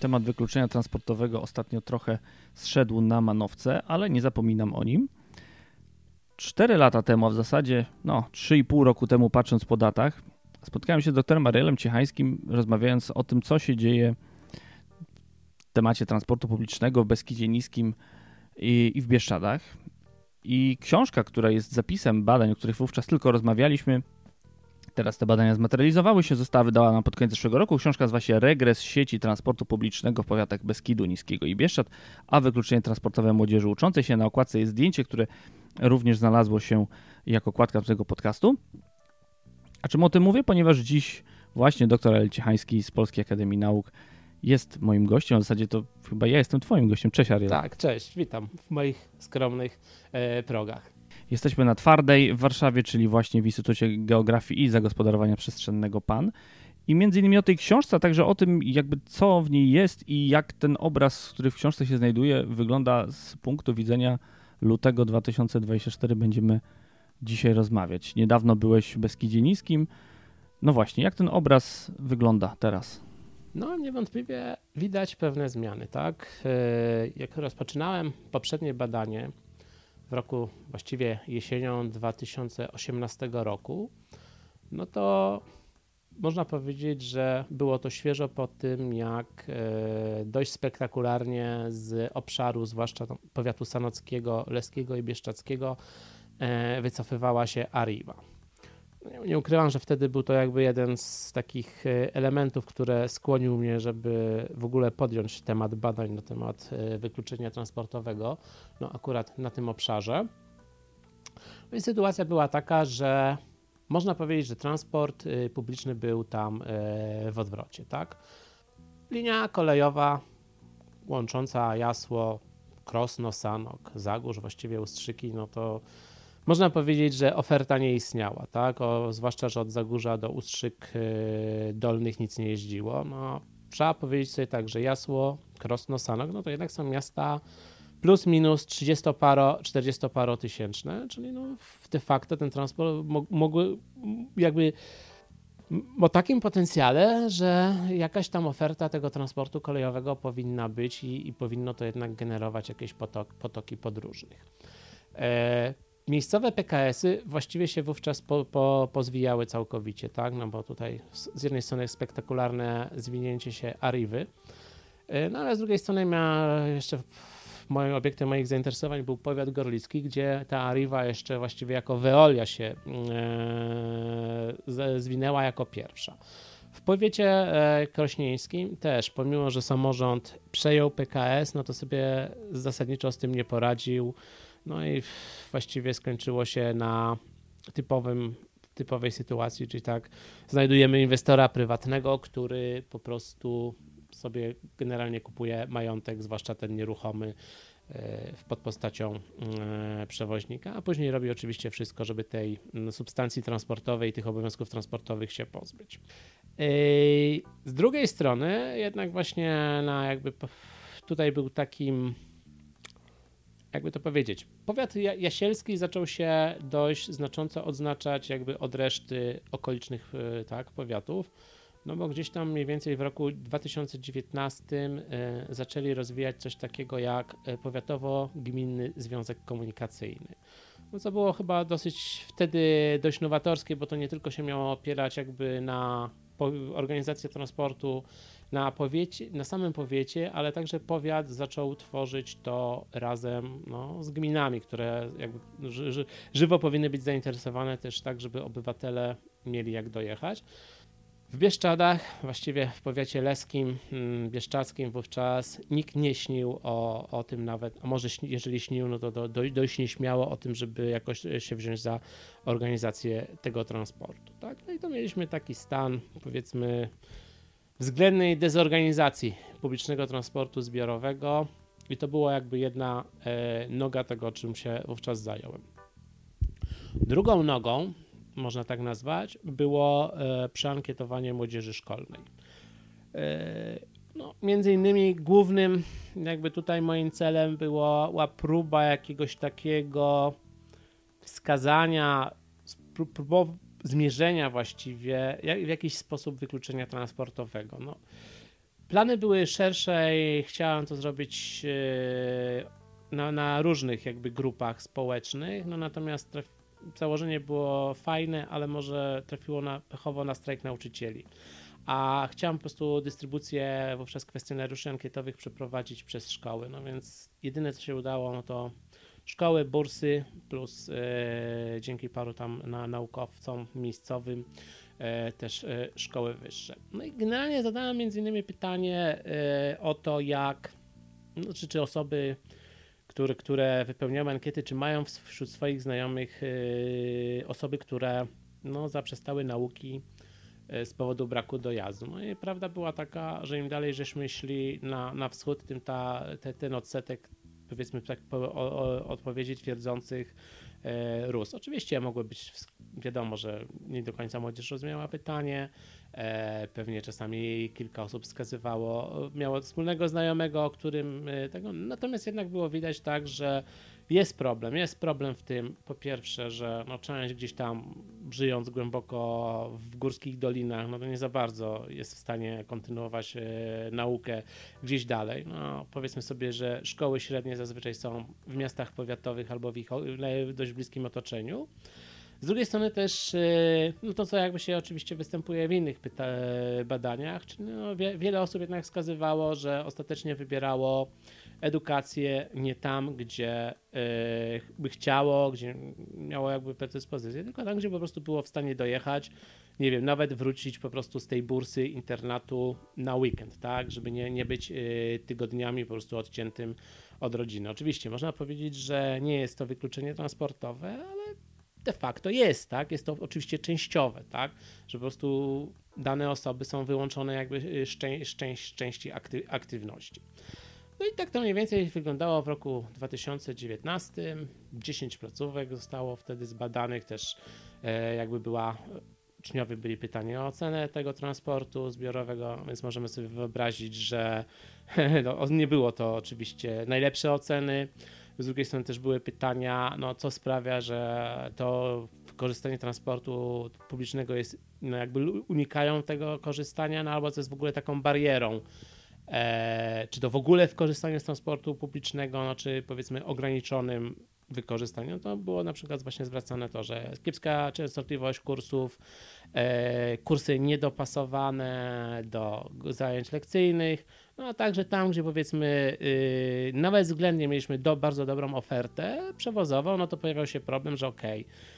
Temat wykluczenia transportowego ostatnio trochę zszedł na manowce, ale nie zapominam o nim. Cztery lata temu, a w zasadzie no, 3,5 roku temu, patrząc po datach, spotkałem się z doktorem Arielem Ciechańskim, rozmawiając o tym, co się dzieje w temacie transportu publicznego w Beskidzie Niskim i, i w Bieszczadach. I książka, która jest zapisem badań, o których wówczas tylko rozmawialiśmy, teraz te badania zmaterializowały się, została wydana pod koniec zeszłego roku. Książka nazywa się Regres sieci transportu publicznego w powiatach Beskidu Niskiego i Bieszczad, a wykluczenie transportowe młodzieży uczącej się. Na okładce jest zdjęcie, które również znalazło się jako okładka tego podcastu. A czemu o tym mówię? Ponieważ dziś właśnie dr El Ciechański z Polskiej Akademii Nauk jest moim gościem. W zasadzie to chyba ja jestem twoim gościem. Cześć Ariel. Tak, cześć, witam w moich skromnych e, progach. Jesteśmy na Twardej w Warszawie, czyli właśnie w Instytucie Geografii i Zagospodarowania Przestrzennego PAN. I między innymi o tej książce, a także o tym, jakby co w niej jest i jak ten obraz, który w książce się znajduje, wygląda z punktu widzenia lutego 2024 będziemy dzisiaj rozmawiać. Niedawno byłeś w Beskidzie Niskim. No właśnie, jak ten obraz wygląda teraz? No, niewątpliwie widać pewne zmiany, tak? E, jak rozpoczynałem poprzednie badanie w roku, właściwie jesienią 2018 roku, no to można powiedzieć, że było to świeżo po tym, jak e, dość spektakularnie z obszaru, zwłaszcza powiatu sanockiego, leskiego i bieszczackiego, wycofywała się Arriva. Nie ukrywam, że wtedy był to jakby jeden z takich e, elementów, które skłonił mnie, żeby w ogóle podjąć temat badań na temat wykluczenia transportowego, no akurat na tym obszarze. No i sytuacja była taka, że można powiedzieć, że transport publiczny był tam w odwrocie, tak? Linia kolejowa łącząca Jasło, Krosno, Sanok, Zagórz, właściwie Ustrzyki, no to można powiedzieć, że oferta nie istniała, tak? O, zwłaszcza, że od Zagórza do Ustrzyk y, Dolnych nic nie jeździło. No, trzeba powiedzieć sobie tak, że Jasło, Krosno, Sanok, no to jednak są miasta plus minus 30-paro, 40-paro tysięczne, czyli no de facto ten transport mogły jakby o takim potencjale, że jakaś tam oferta tego transportu kolejowego powinna być i, i powinno to jednak generować jakieś potok, potoki podróżnych. E, miejscowe PKS-y właściwie się wówczas po, po, pozwijały całkowicie, tak? No bo tutaj z jednej strony spektakularne zwinięcie się Arrivy, e, no ale z drugiej strony miała jeszcze moim obiektem moich zainteresowań był powiat gorlicki, gdzie ta Arriva jeszcze właściwie jako Veolia się e, zwinęła jako pierwsza. W powiecie e, krośnieńskim też, pomimo że samorząd przejął PKS, no to sobie zasadniczo z tym nie poradził. No i właściwie skończyło się na typowym, typowej sytuacji, czyli tak, znajdujemy inwestora prywatnego, który po prostu sobie generalnie kupuje majątek, zwłaszcza ten nieruchomy, e, pod postacią e, przewoźnika, a później robi oczywiście wszystko, żeby tej mm, substancji transportowej, tych obowiązków transportowych się pozbyć. E, z drugiej strony, jednak właśnie na jakby tutaj był takim, jakby to powiedzieć, powiat jasielski zaczął się dość znacząco odznaczać jakby od reszty okolicznych tak, powiatów no bo gdzieś tam mniej więcej w roku 2019 e, zaczęli rozwijać coś takiego jak e, Powiatowo-Gminny Związek Komunikacyjny. No co było chyba dosyć wtedy dość nowatorskie, bo to nie tylko się miało opierać jakby na organizację transportu na, powiecie, na samym powiecie, ale także powiat zaczął tworzyć to razem no, z gminami, które jakby ży, żywo powinny być zainteresowane też tak, żeby obywatele mieli jak dojechać. W Bieszczadach, właściwie w powiecie leskim, mm, bieszczadzkim wówczas nikt nie śnił o, o tym nawet, a może jeżeli śnił, no to do, do, dość nieśmiało o tym, żeby jakoś się wziąć za organizację tego transportu. Tak? No i to mieliśmy taki stan, powiedzmy, względnej dezorganizacji publicznego transportu zbiorowego i to była jakby jedna e, noga tego, czym się wówczas zająłem. Drugą nogą można tak nazwać, było przeankietowanie młodzieży szkolnej. No, między innymi głównym jakby tutaj moim celem była próba jakiegoś takiego wskazania, prób zmierzenia właściwie w jakiś sposób wykluczenia transportowego. No, plany były szersze i chciałem to zrobić e, na, na różnych jakby grupach społecznych, no natomiast traf, założenie było fajne, ale może trafiło na, pechowo na strajk nauczycieli a chciałem po prostu dystrybucję wówczas kwestionariuszy ankietowych przeprowadzić przez szkoły. No więc jedyne co się udało, no to szkoły, bursy, plus e, dzięki paru tam na, naukowcom miejscowym e, też e, szkoły wyższe. No i generalnie zadałem między innymi pytanie o to, jak, no, czy, czy osoby, które, które wypełniają ankiety, czy mają wśród swoich znajomych osoby, które no, zaprzestały nauki, E, z powodu braku dojazdu. No i prawda była taka, że im dalej żeśmy szli na, na wschód, tym ta, te, ten odsetek, powiedzmy tak, po, o, odpowiedzi twierdzących e, rósł. Oczywiście mogły być, wiadomo, że nie do końca młodzież rozumiała pytanie, e, pewnie czasami kilka osób wskazywało, miało wspólnego znajomego, o którym e, tego, natomiast jednak było widać tak, że jest problem. Jest problem w tym, po pierwsze, że no, część gdzieś tam żyjąc głęboko w górskich dolinach, no to nie za bardzo jest w stanie kontynuować e, naukę gdzieś dalej. No, powiedzmy sobie, że szkoły średnie zazwyczaj są w miastach powiatowych albo w ich w dość bliskim otoczeniu. Z drugiej strony też e, no to, co jakby się oczywiście występuje w innych badaniach, czyli no, wie wiele osób jednak wskazywało, że ostatecznie wybierało edukację nie tam, gdzie e, by chciało, gdzie miało jakby predyspozycję, tylko tam, gdzie po prostu było w stanie dojechać, nie wiem, nawet wrócić po prostu z tej bursy internatu na weekend, tak, żeby nie, nie być e, tygodniami po prostu odciętym od rodziny. Oczywiście można powiedzieć, że nie jest to wykluczenie transportowe, ale de facto jest, tak? Jest to oczywiście częściowe, tak? Że po prostu dane osoby są wyłączone jakby z, części aktywności. No i tak to mniej więcej wyglądało w roku 2019. 10 placówek zostało wtedy zbadanych, też e, jakby była uczniowie byli pytani o ocenę tego transportu zbiorowego, więc możemy sobie wyobrazić, że no, nie było to oczywiście najlepsze oceny. Z drugiej strony też były pytania, no, co sprawia, że to korzystanie transportu publicznego jest, no, jakby unikają tego korzystania, no, albo co jest w ogóle taką barierą czy to w ogóle w korzystaniu z transportu publicznego, no, czy powiedzmy ograniczonym wykorzystaniu, to było na przykład właśnie zwracane to, że kiepska częstotliwość kursów, e, kursy niedopasowane do zajęć lekcyjnych, no a także tam, gdzie powiedzmy y, nawet względnie mieliśmy do, bardzo dobrą ofertę przewozową, no to pojawiał się problem, że okej, okay, E,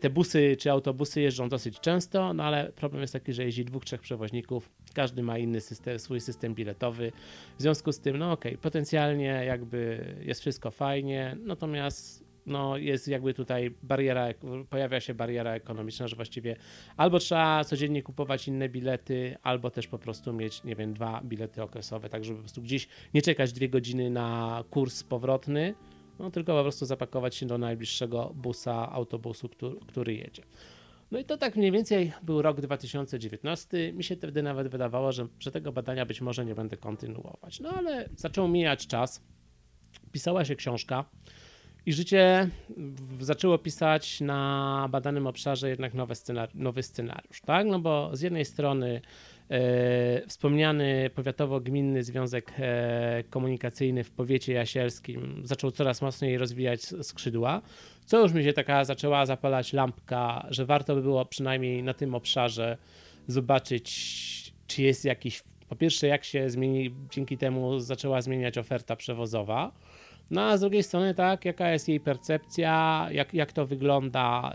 te busy czy autobusy jeżdżą dosyć często, no ale problem jest taki, że jeździ dwóch, trzech przewoźników, każdy ma inny system, swój system biletowy. W związku z tym, no okej, okay, potencjalnie jakby jest wszystko fajnie, natomiast no jest jakby tutaj bariera, pojawia się bariera ekonomiczna, że właściwie albo trzeba codziennie kupować inne bilety, albo też po prostu mieć, nie wiem, dwa bilety okresowe, tak żeby po prostu gdzieś nie czekać dwie godziny na kurs powrotny, no tylko po prostu zapakować się do najbliższego busa, autobusu, który, który jedzie. No i to tak mniej więcej był rok 2019. Mi się wtedy nawet wydawało, że, że tego badania być może nie będę kontynuować. No ale zaczął mijać czas, pisała się książka i życie zaczęło pisać na badanym obszarze jednak nowy, scenar nowy scenariusz, tak? No bo z jednej strony wspomniany powiatowo-gminny związek e, komunikacyjny w powiecie jasielskim zaczął coraz mocniej rozwijać skrzydła, co już mi się taka zaczęła zapalać lampka, że warto by było przynajmniej na tym obszarze zobaczyć, czy jest jakiś, po pierwsze jak się zmieni, dzięki temu zaczęła zmieniać oferta przewozowa, no a z drugiej strony, tak, jaka jest jej percepcja, jak, jak to wygląda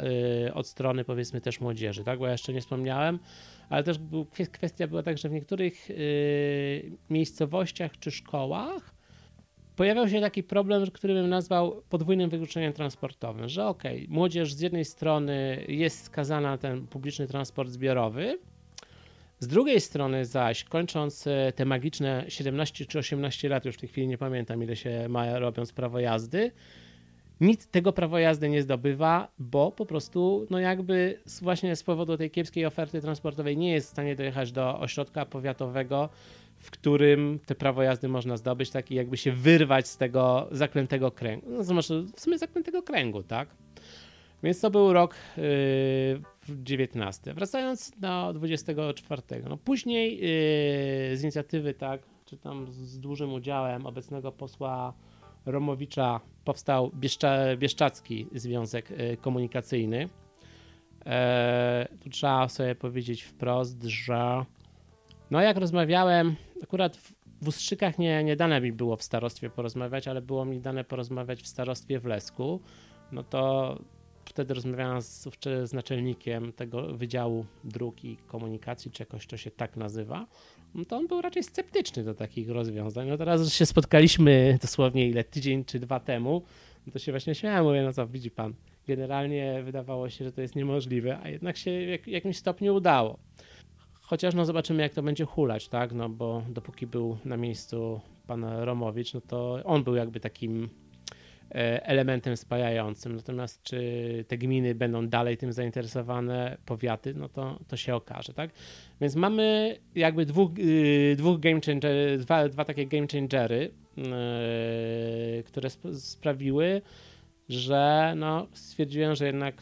y, od strony powiedzmy też młodzieży, tak, bo ja jeszcze nie wspomniałem, ale też kwestia była tak, że w niektórych y, miejscowościach czy szkołach pojawiał się taki problem, który bym nazwał podwójnym wykluczeniem transportowym, że okej, okay, młodzież z jednej strony jest skazana na ten publiczny transport zbiorowy, z drugiej strony zaś, kończąc y, te magiczne 17 czy 18 lat, już w tej chwili nie pamiętam ile się ma robiąc prawo jazdy, nic tego prawo jazdy nie zdobywa, bo po prostu, no jakby właśnie z powodu tej kiepskiej oferty transportowej nie jest w stanie dojechać do ośrodka powiatowego, w którym te prawo jazdy można zdobyć, tak i jakby się wyrwać z tego zaklętego kręgu. No, znaczy, w sumie zaklętego kręgu, tak? Więc to był rok 19. Wracając do 24. No później yy, z inicjatywy, tak, czy tam z dużym udziałem obecnego posła Romowicza powstał Bieszcza, Bieszczacki Związek y, Komunikacyjny. E, tu trzeba sobie powiedzieć wprost, że no jak rozmawiałem, akurat w, w Ustrzykach nie, nie dane mi było w starostwie porozmawiać, ale było mi dane porozmawiać w starostwie w Lesku, no to wtedy rozmawiałem z, z naczelnikiem tego Wydziału Dróg i Komunikacji, czy jakoś to się tak nazywa, no to on był raczej sceptyczny do takich rozwiązań. No teraz, się spotkaliśmy dosłownie ile, tydzień czy dwa temu, no to się właśnie śmiałem, mówię, no co, widzi pan, generalnie wydawało się, że to jest niemożliwe, a jednak się w jakimś stopniu udało. Chociaż no zobaczymy, jak to będzie hulać, tak, no bo dopóki był na miejscu pan Romowicz, no to on był jakby takim elementem spajającym. Natomiast czy te gminy będą dalej tym zainteresowane, powiaty, no to, to się okaże, tak? Więc mamy jakby dwóch, y, dwóch game changer, dwa, dwa takie game changery, yy, które sp sprawiły, że no, stwierdziłem, że jednak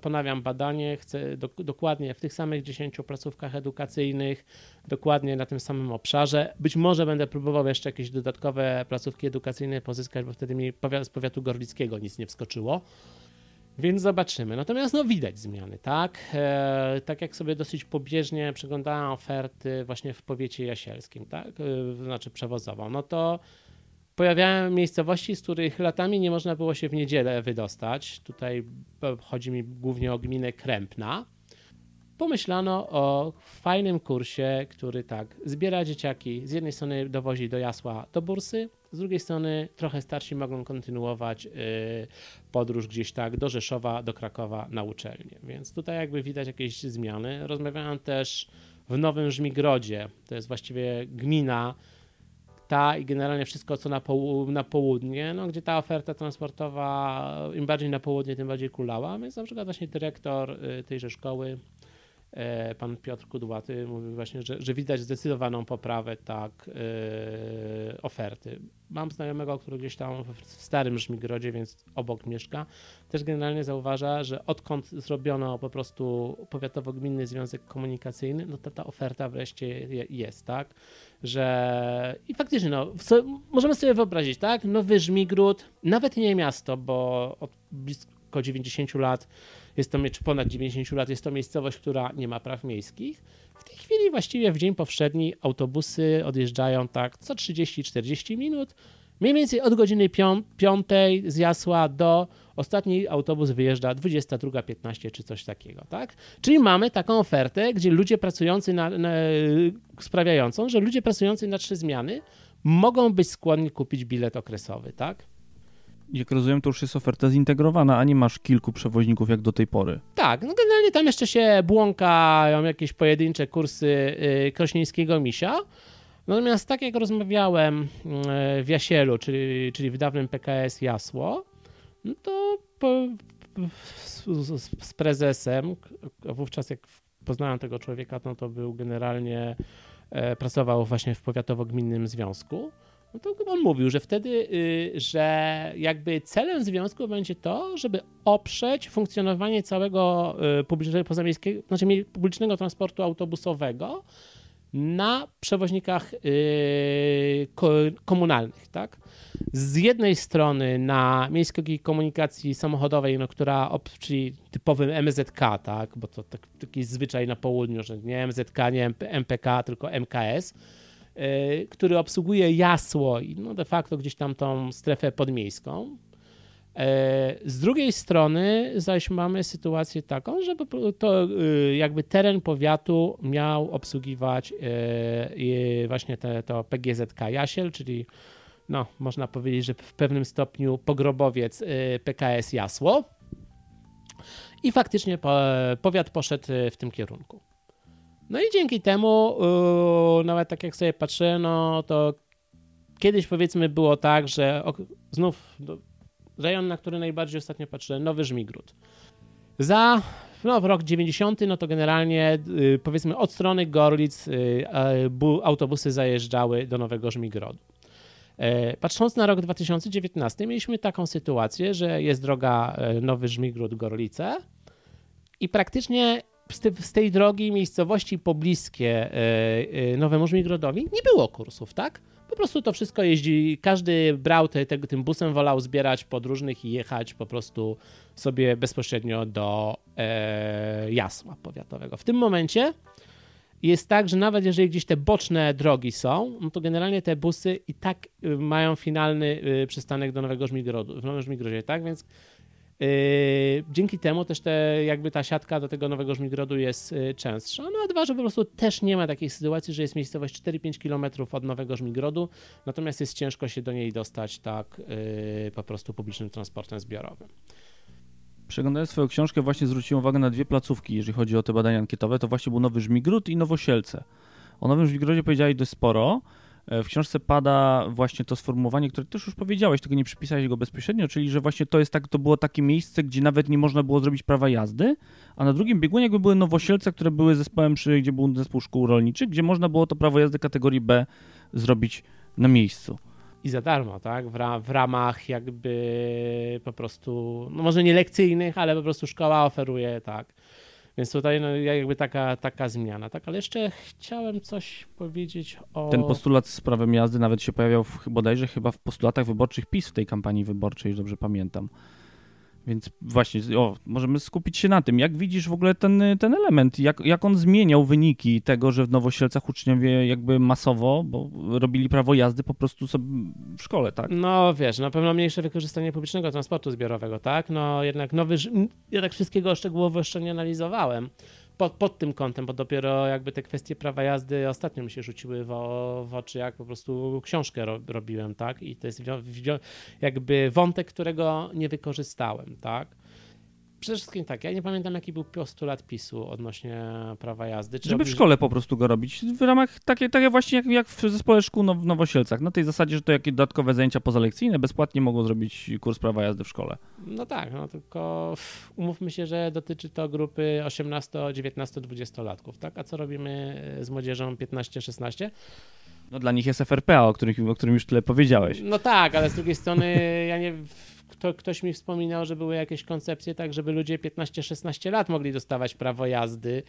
ponawiam badanie, chcę do, dokładnie w tych samych 10 placówkach edukacyjnych, dokładnie na tym samym obszarze. Być może będę próbował jeszcze jakieś dodatkowe placówki edukacyjne pozyskać, bo wtedy mi z powiatu gorlickiego nic nie wskoczyło. Więc zobaczymy. Natomiast no widać zmiany, tak? E, tak jak sobie dosyć pobieżnie przeglądałem oferty właśnie w powiecie jasielskim, tak? E, znaczy przewozową, no to pojawiają miejscowości, z których latami nie można było się w niedzielę wydostać. Tutaj chodzi mi głównie o gminę Krępna. Pomyślano o fajnym kursie, który tak zbiera dzieciaki. Z jednej strony dowozi do Jasła do Bursy, z drugiej strony trochę starsi mogą kontynuować y, podróż gdzieś tak do Rzeszowa, do Krakowa na uczelnię. Więc tutaj jakby widać jakieś zmiany. Rozmawiałem też w Nowym Żmigrodzie, to jest właściwie gmina, ta i generalnie wszystko, co na, poł na południe, no, gdzie ta oferta transportowa im bardziej na południe, tym bardziej kulała. Więc na przykład właśnie dyrektor y, tejże szkoły, pan Piotr Kudłaty, mówił właśnie, że, że widać zdecydowaną poprawę tak e, oferty. Mam znajomego, który gdzieś tam w starym Żmigrodzie, więc obok mieszka, też generalnie zauważa, że odkąd zrobiono po prostu powiatowo-gminny związek komunikacyjny, no to ta oferta wreszcie jest, tak? że i faktycznie, no, możemy sobie wyobrazić, tak? Nowy Żmigród, nawet nie miasto, bo od blisko 90 lat jest to, czy ponad 90 lat jest to miejscowość, która nie ma praw miejskich. W tej chwili właściwie w dzień powszedni autobusy odjeżdżają tak co 30-40 minut, mniej więcej od godziny 5 z Jasła do ostatni autobus wyjeżdża 22.15 czy coś takiego, tak? Czyli mamy taką ofertę, gdzie ludzie pracujący na, na, sprawiającą, że ludzie pracujący na trzy zmiany mogą być skłonni kupić bilet okresowy, tak? Jak rozumiem, to już jest oferta zintegrowana, a nie masz kilku przewoźników jak do tej pory. Tak, no generalnie tam jeszcze się błąkają jakieś pojedyncze kursy yy, Krośnieńskiego Misia. Natomiast tak jak rozmawiałem yy, w Jasielu, czyli, czyli w dawnym PKS Jasło, no to po, z, z, prezesem, wówczas jak poznałem tego człowieka, no to był generalnie, e, pracował właśnie w powiatowo-gminnym związku, no to on mówił, że wtedy, y, że jakby celem związku będzie to, żeby oprzeć funkcjonowanie całego y, publicznego, pozamiejskiego, znaczy publicznego transportu autobusowego na przewoźnikach y, komunalnych, tak? z jednej strony na miejskiej komunikacji samochodowej, no, która, czyli typowym MZK, tak, bo to tak, taki zwyczaj na południu, że nie MZK, nie MPK, tylko MKS, który obsługuje Jasło i no, de facto gdzieś tam tą strefę podmiejską. Yy, z drugiej strony zaś mamy sytuację taką, żeby to yy, jakby teren powiatu miał obsługiwać yy, właśnie te, to PGZK Jasiel, czyli no, można powiedzieć, że w pewnym stopniu pogrobowiec y, PKS Jasło. I faktycznie powiat poszedł y, w tym kierunku. No i dzięki temu, y, nawet tak jak sobie patrzę, no to kiedyś powiedzmy było tak, że znów rejon, na który najbardziej ostatnio patrzę, Nowy Żmigród. Za no, w rok 90, no to generalnie y, powiedzmy od strony Gorlic y, bu, autobusy zajeżdżały do Nowego Żmigrodu. E, patrząc na rok 2019, mieliśmy taką sytuację, że jest droga e, Nowy Żmigród-Gorlice i praktycznie z tej drogi miejscowości pobliskie e, Nowemu Żmigrodowi nie było kursów, tak? Po prostu to wszystko jeździ, każdy brał te, te, tym busem, wolał zbierać podróżnych i jechać po prostu sobie bezpośrednio do e, Jasła Powiatowego. W tym momencie jest tak, że nawet jeżeli gdzieś te boczne drogi są, no to generalnie te busy i tak y, mają finalny y, przystanek do Nowego Żmigrodu, w Nowym Żmigrodzie, tak? Więc dzięki temu też te, jakby ta siatka do tego Nowego Żmigrodu jest yy, częstsza. No a dwa, że po prostu też nie ma takiej sytuacji, że jest miejscowość 4-5 km od Nowego Żmigrodu, natomiast jest ciężko się do niej dostać tak yy, po prostu publicznym transportem zbiorowym. Przeglądając swoją książkę właśnie zwróciłem uwagę na dwie placówki, jeżeli chodzi o te badania ankietowe. To właśnie był Nowy Żmigród i Nowosielce. O Nowym Żmigrodzie powiedziałeś dość sporo. E, w książce pada właśnie to sformułowanie, które też już powiedziałeś, tylko nie przypisałeś go bezpośrednio, czyli że właśnie to jest tak, to było takie miejsce, gdzie nawet nie można było zrobić prawa jazdy, a na drugim biegunie jakby były Nowosielce, które były zespołem przy, gdzie był zespół szkół rolniczych, gdzie można było to prawo jazdy kategorii B zrobić na miejscu i za darmo, tak? W, ra w, ramach jakby po prostu, no może nie lekcyjnych, ale po prostu szkoła oferuje, tak. Więc tutaj no, jakby taka, taka zmiana, tak? Ale jeszcze chciałem coś powiedzieć o... Ten postulat z prawem jazdy nawet się pojawiał w, bodajże chyba w postulatach wyborczych PiS w tej kampanii wyborczej, dobrze pamiętam. Więc właśnie, o, możemy skupić się na tym. Jak widzisz w ogóle ten, ten element? Jak, jak on zmieniał wyniki tego, że w Nowosielcach uczniowie jakby masowo, bo robili prawo jazdy po prostu sobie w szkole, tak? No wiesz, na pewno mniejsze wykorzystanie publicznego transportu zbiorowego, tak? No jednak nowy, ja tak wszystkiego szczegółowo jeszcze nie analizowałem pod, pod tym kątem, bo dopiero jakby te kwestie prawa jazdy ostatnio mi się rzuciły w, w oczy, jak po prostu książkę ro, robiłem, tak? I to jest jakby wątek, którego nie wykorzystałem, tak? Przede wszystkim tak, ja nie pamiętam jaki był postulat PiSu odnośnie prawa jazdy. Czy Żeby w szkole po prostu go robić, w ramach takie, takie właśnie jak, jak w zespole szkół w Nowosielcach, na tej zasadzie, że to jakieś dodatkowe zajęcia pozalekcyjne bezpłatnie mogą zrobić kurs prawa jazdy w szkole. No tak, no tylko umówmy się, że dotyczy to grupy 18, 19, 20 latków, tak? A co robimy z młodzieżą 15-16? No dla nich jest FRPA, o którym, o którym już tyle powiedziałeś. No tak, ale z drugiej strony ja nie kto, ktoś mi wspominał, że były jakieś koncepcje tak, żeby ludzie 15-16 lat mogli dostawać prawo jazdy,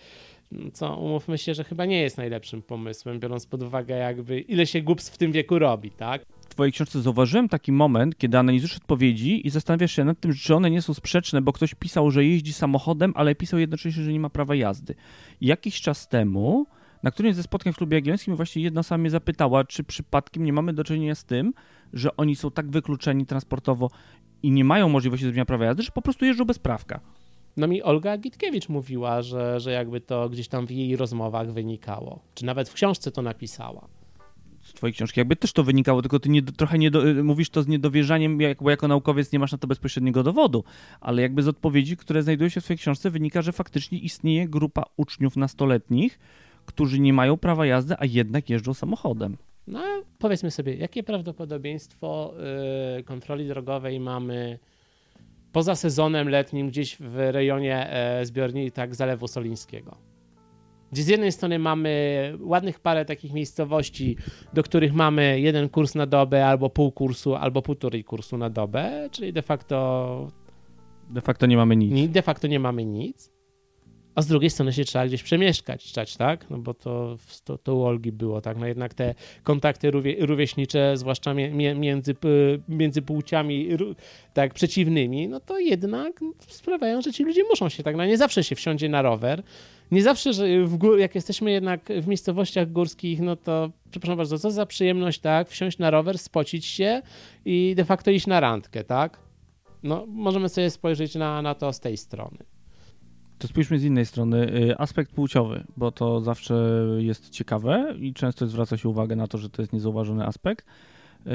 co umówmy się, że chyba nie jest najlepszym pomysłem, biorąc pod uwagę jakby ile się głupstw w tym wieku robi, tak? W twojej książce zauważyłem taki moment, kiedy analizujesz odpowiedzi i zastanawiasz się nad tym, czy one nie są sprzeczne, bo ktoś pisał, że jeździ samochodem, ale pisał jednocześnie, że nie ma prawa jazdy. Jakiś czas temu na którymś ze spotkań w klubie jagiellońskim właśnie jedna sama mnie zapytała, czy przypadkiem nie mamy do czynienia z tym, że oni są tak wykluczeni transportowo i nie mają możliwości zrobienia prawa jazdy, że po prostu jeżdżą bez prawka. No mi Olga Gitkiewicz mówiła, że, że jakby to gdzieś tam w jej rozmowach wynikało, czy nawet w książce to napisała. Z twojej książki jakby też to wynikało, tylko ty nie, trochę nie do, mówisz to z niedowierzaniem, jak, bo jako naukowiec nie masz na to bezpośredniego dowodu, ale jakby z odpowiedzi, które znajdują się w twojej książce wynika, że faktycznie istnieje grupa uczniów nastoletnich, którzy nie mają prawa jazdy, a jednak jeżdżą samochodem. No, powiedzmy sobie, jakie prawdopodobieństwo y, kontroli drogowej mamy poza sezonem letnim gdzieś w rejonie e, zbiorni tak Zalewu Solińskiego? Gdzie z jednej strony mamy ładnych parę takich miejscowości, do których mamy jeden kurs na dobę, albo pół kursu, albo półtorej kursu na dobę, czyli de facto. De facto nie mamy nic. De facto nie mamy nic a z drugiej strony się trzeba gdzieś przemieszkać, tak? No bo to, to, to u Olgi było, tak? No jednak te kontakty rówie, rówieśnicze, zwłaszcza między, między płciami tak przeciwnymi, no to jednak sprawiają, że ci ludzie muszą się tak, no nie zawsze się wsiądzie na rower, nie zawsze, że w gór, jak jesteśmy jednak w miejscowościach górskich, no to przepraszam bardzo, co za przyjemność, tak? Wsiąść na rower, spocić się i de facto iść na randkę, tak? No, możemy sobie spojrzeć na, na to z tej strony. To spójrzmy z innej strony. Y, aspekt płciowy, bo to zawsze jest ciekawe i często zwraca się uwagę na to, że to jest niezauważony aspekt. Y,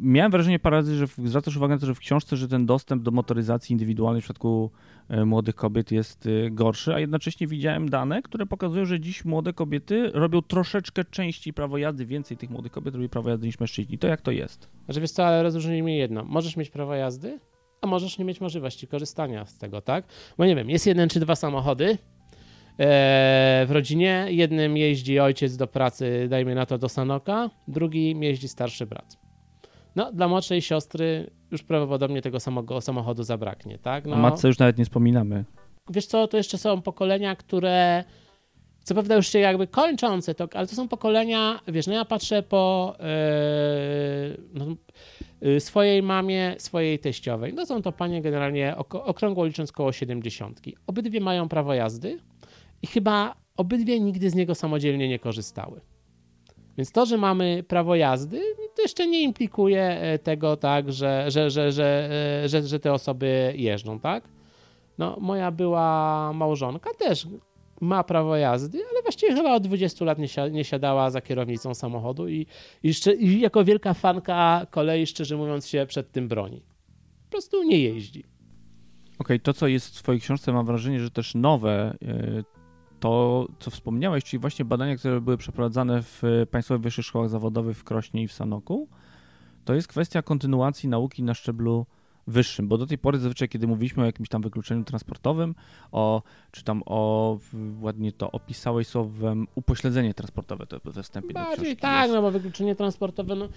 miałem wrażenie parę razy, że zwracasz uwagę na to, że w książce, że ten dostęp do motoryzacji indywidualnej w przypadku y, młodych kobiet jest gorszy, a jednocześnie widziałem dane, które pokazują, że dziś młode kobiety robią troszeczkę częściej prawo jazdy, więcej tych młodych kobiet robi prawo jazdy niż mężczyźni. To jak to jest? Znaczy wiesz co, ale rozróżnijmy jedno. Możesz mieć prawo jazdy, a możesz nie mieć możliwości korzystania z tego, tak? Bo nie wiem, jest jeden czy dwa samochody, w rodzinie. Jednym jeździ ojciec do pracy, dajmy na to do Sanoka, drugim jeździ starszy brat. No, dla młodszej siostry już prawdopodobnie tego samego samochodu zabraknie, tak? No, o matce już nawet nie wspominamy. Wiesz co, to jeszcze są pokolenia, które co prawda już się jakby kończące, to, ale to są pokolenia, wiesz, no ja patrzę po yy, no, swojej mamie, swojej teściowej. No są to panie generalnie okrągło licząc koło 70. Obydwie mają prawo jazdy i chyba obydwie nigdy z niego samodzielnie nie korzystały. Więc to, że mamy prawo jazdy, to jeszcze nie implikuje e, tego, tak, że, że, że, że, e, że, że te osoby jeżdżą, tak? No, moja była małżonka też ma prawo jazdy, ale właściwie chyba od 20 lat nie, si nie siadała za kierownicą samochodu i, i, i jako wielka fanka kolei, szczerze mówiąc, się przed tym broni. Po prostu nie jeździ. Okej, okay, to co jest w Twojej książce, mam wrażenie, że też nowe, e, to, co wspomniałeś, czyli właśnie badania, które były przeprowadzane w Państwowych Wyższych Szkołach Zawodowych w Krośnie i w Sanoku, to jest kwestia kontynuacji nauki na szczeblu wyższym, bo do tej pory zazwyczaj, kiedy mówiliśmy o jakimś tam wykluczeniu transportowym, o, czy tam o, ładnie to opisałeś słowem, upośledzenie transportowe, to we wstępie Bardziej tak, jest. no bo wykluczenie transportowe, no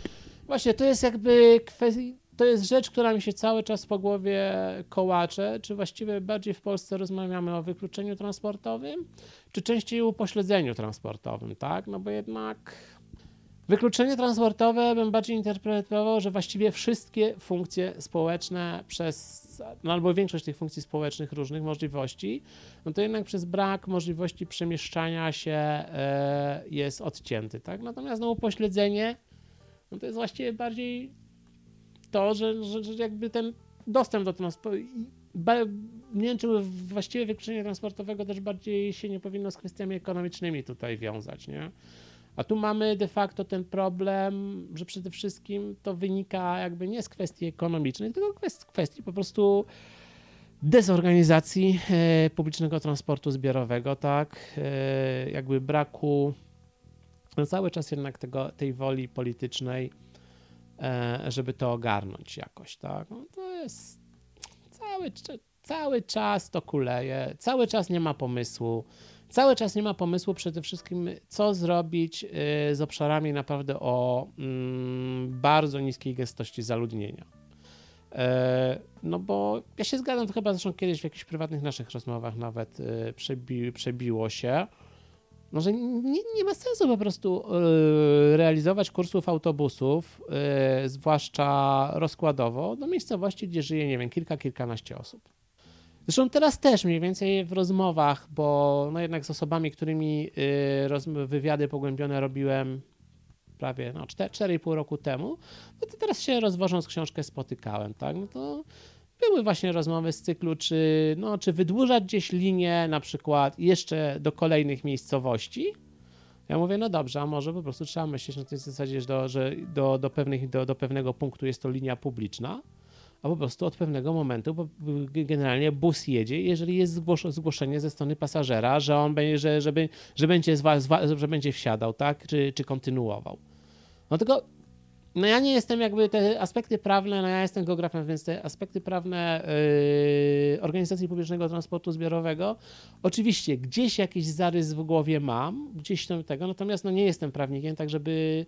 właśnie, to jest jakby kwestia, to jest rzecz, która mi się cały czas po głowie kołacze, czy właściwie bardziej w Polsce rozmawiamy o wykluczeniu transportowym, czy częściej o upośledzeniu transportowym, tak? No bo jednak wykluczenie transportowe bym bardziej interpretował, że właściwie wszystkie funkcje społeczne przez, no albo większość tych funkcji społecznych różnych możliwości, no to jednak przez brak możliwości przemieszczania się e, jest odcięty, tak? Natomiast no upośledzenie, no to jest właściwie bardziej to, że, że, że jakby ten dostęp do transportu. Nie wiem, czy właściwie wykluczenie transportowego też bardziej się nie powinno z kwestiami ekonomicznymi tutaj wiązać, nie? A tu mamy de facto ten problem, że przede wszystkim to wynika jakby nie z kwestii ekonomicznych, tylko z kwestii po prostu dezorganizacji e, publicznego transportu zbiorowego, tak? E, jakby braku no cały czas jednak tego, tej woli politycznej E, żeby to ogarnąć jakoś, tak? No to jest cały, cały czas to kuleje, cały czas nie ma pomysłu, cały czas nie ma pomysłu przede wszystkim, co zrobić e, z obszarami naprawdę o mm, bardzo niskiej gęstości zaludnienia. E, no bo ja się zgadzam, to chyba zresztą kiedyś w jakichś prywatnych naszych rozmowach nawet przebi przebiło się, no, że nie, nie ma sensu po prostu yy, realizować kursów autobusów, zwłaszcza rozkładowo, do miejscowości, gdzie żyje, nie wiem, kilka, kilkanaście osób. Zresztą teraz też mniej więcej w rozmowach, bo no jednak z osobami, którymi yy, wywiady pogłębione robiłem prawie no, 4,5 roku temu, no to teraz się rozwożąc książkę spotykałem, tak? No to były właśnie rozmowy z cyklu, czy, no, czy wydłużać gdzieś linię na przykład jeszcze do kolejnych miejscowości. Ja mówię, no dobrze, a może po prostu trzeba myśleć na tej zasadzie, że do, że do, do, pewnych, do, do pewnego punktu jest to linia publiczna, a po prostu od pewnego momentu bo generalnie bus jedzie, jeżeli jest zgłoszenie ze strony pasażera, że on będzie, że, żeby, że, będzie, że będzie wsiadał, tak, czy, czy kontynuował. No tylko no ja nie jestem jakby te aspekty prawne, no ja jestem geografem, więc te aspekty prawne yy, organizacji publicznego transportu zbiorowego, oczywiście gdzieś jakiś zarys w głowie mam, gdzieś tam tego, natomiast no nie jestem prawnikiem, tak żeby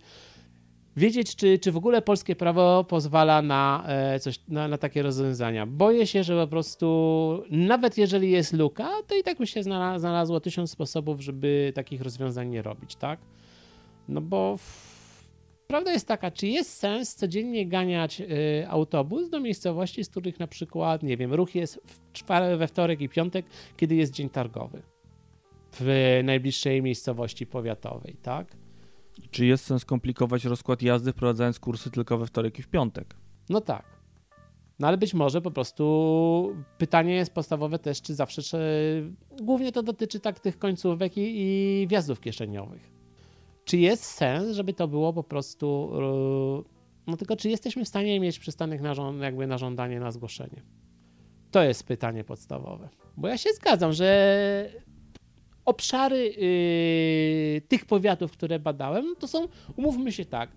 wiedzieć, czy, czy w ogóle polskie prawo pozwala na, e, coś, na, na takie rozwiązania. Boję się, że po prostu nawet jeżeli jest luka, to i tak by się znalazło tysiąc sposobów, żeby takich rozwiązań nie robić, tak? No bo prawda jest taka, czy jest sens codziennie ganiać y, autobus do miejscowości, z których na przykład, nie wiem, ruch jest w we wtorek i piątek, kiedy jest dzień targowy w najbliższej miejscowości powiatowej, tak? Czy jest sens komplikować rozkład jazdy, wprowadzając kursy tylko we wtorek i w piątek? No tak. No ale być może po prostu pytanie jest podstawowe też, czy zawsze, czy... głównie to dotyczy tak tych końcówek i, i wjazdów kieszeniowych czy jest sens, żeby to było po prostu. E, no tylko, czy jesteśmy w stanie mieć przystanek na, jakby na żądanie, na zgłoszenie? To jest pytanie podstawowe. Bo ja się zgadzam, że obszary yy, tych powiatów, które badałem, to są, umówmy się tak,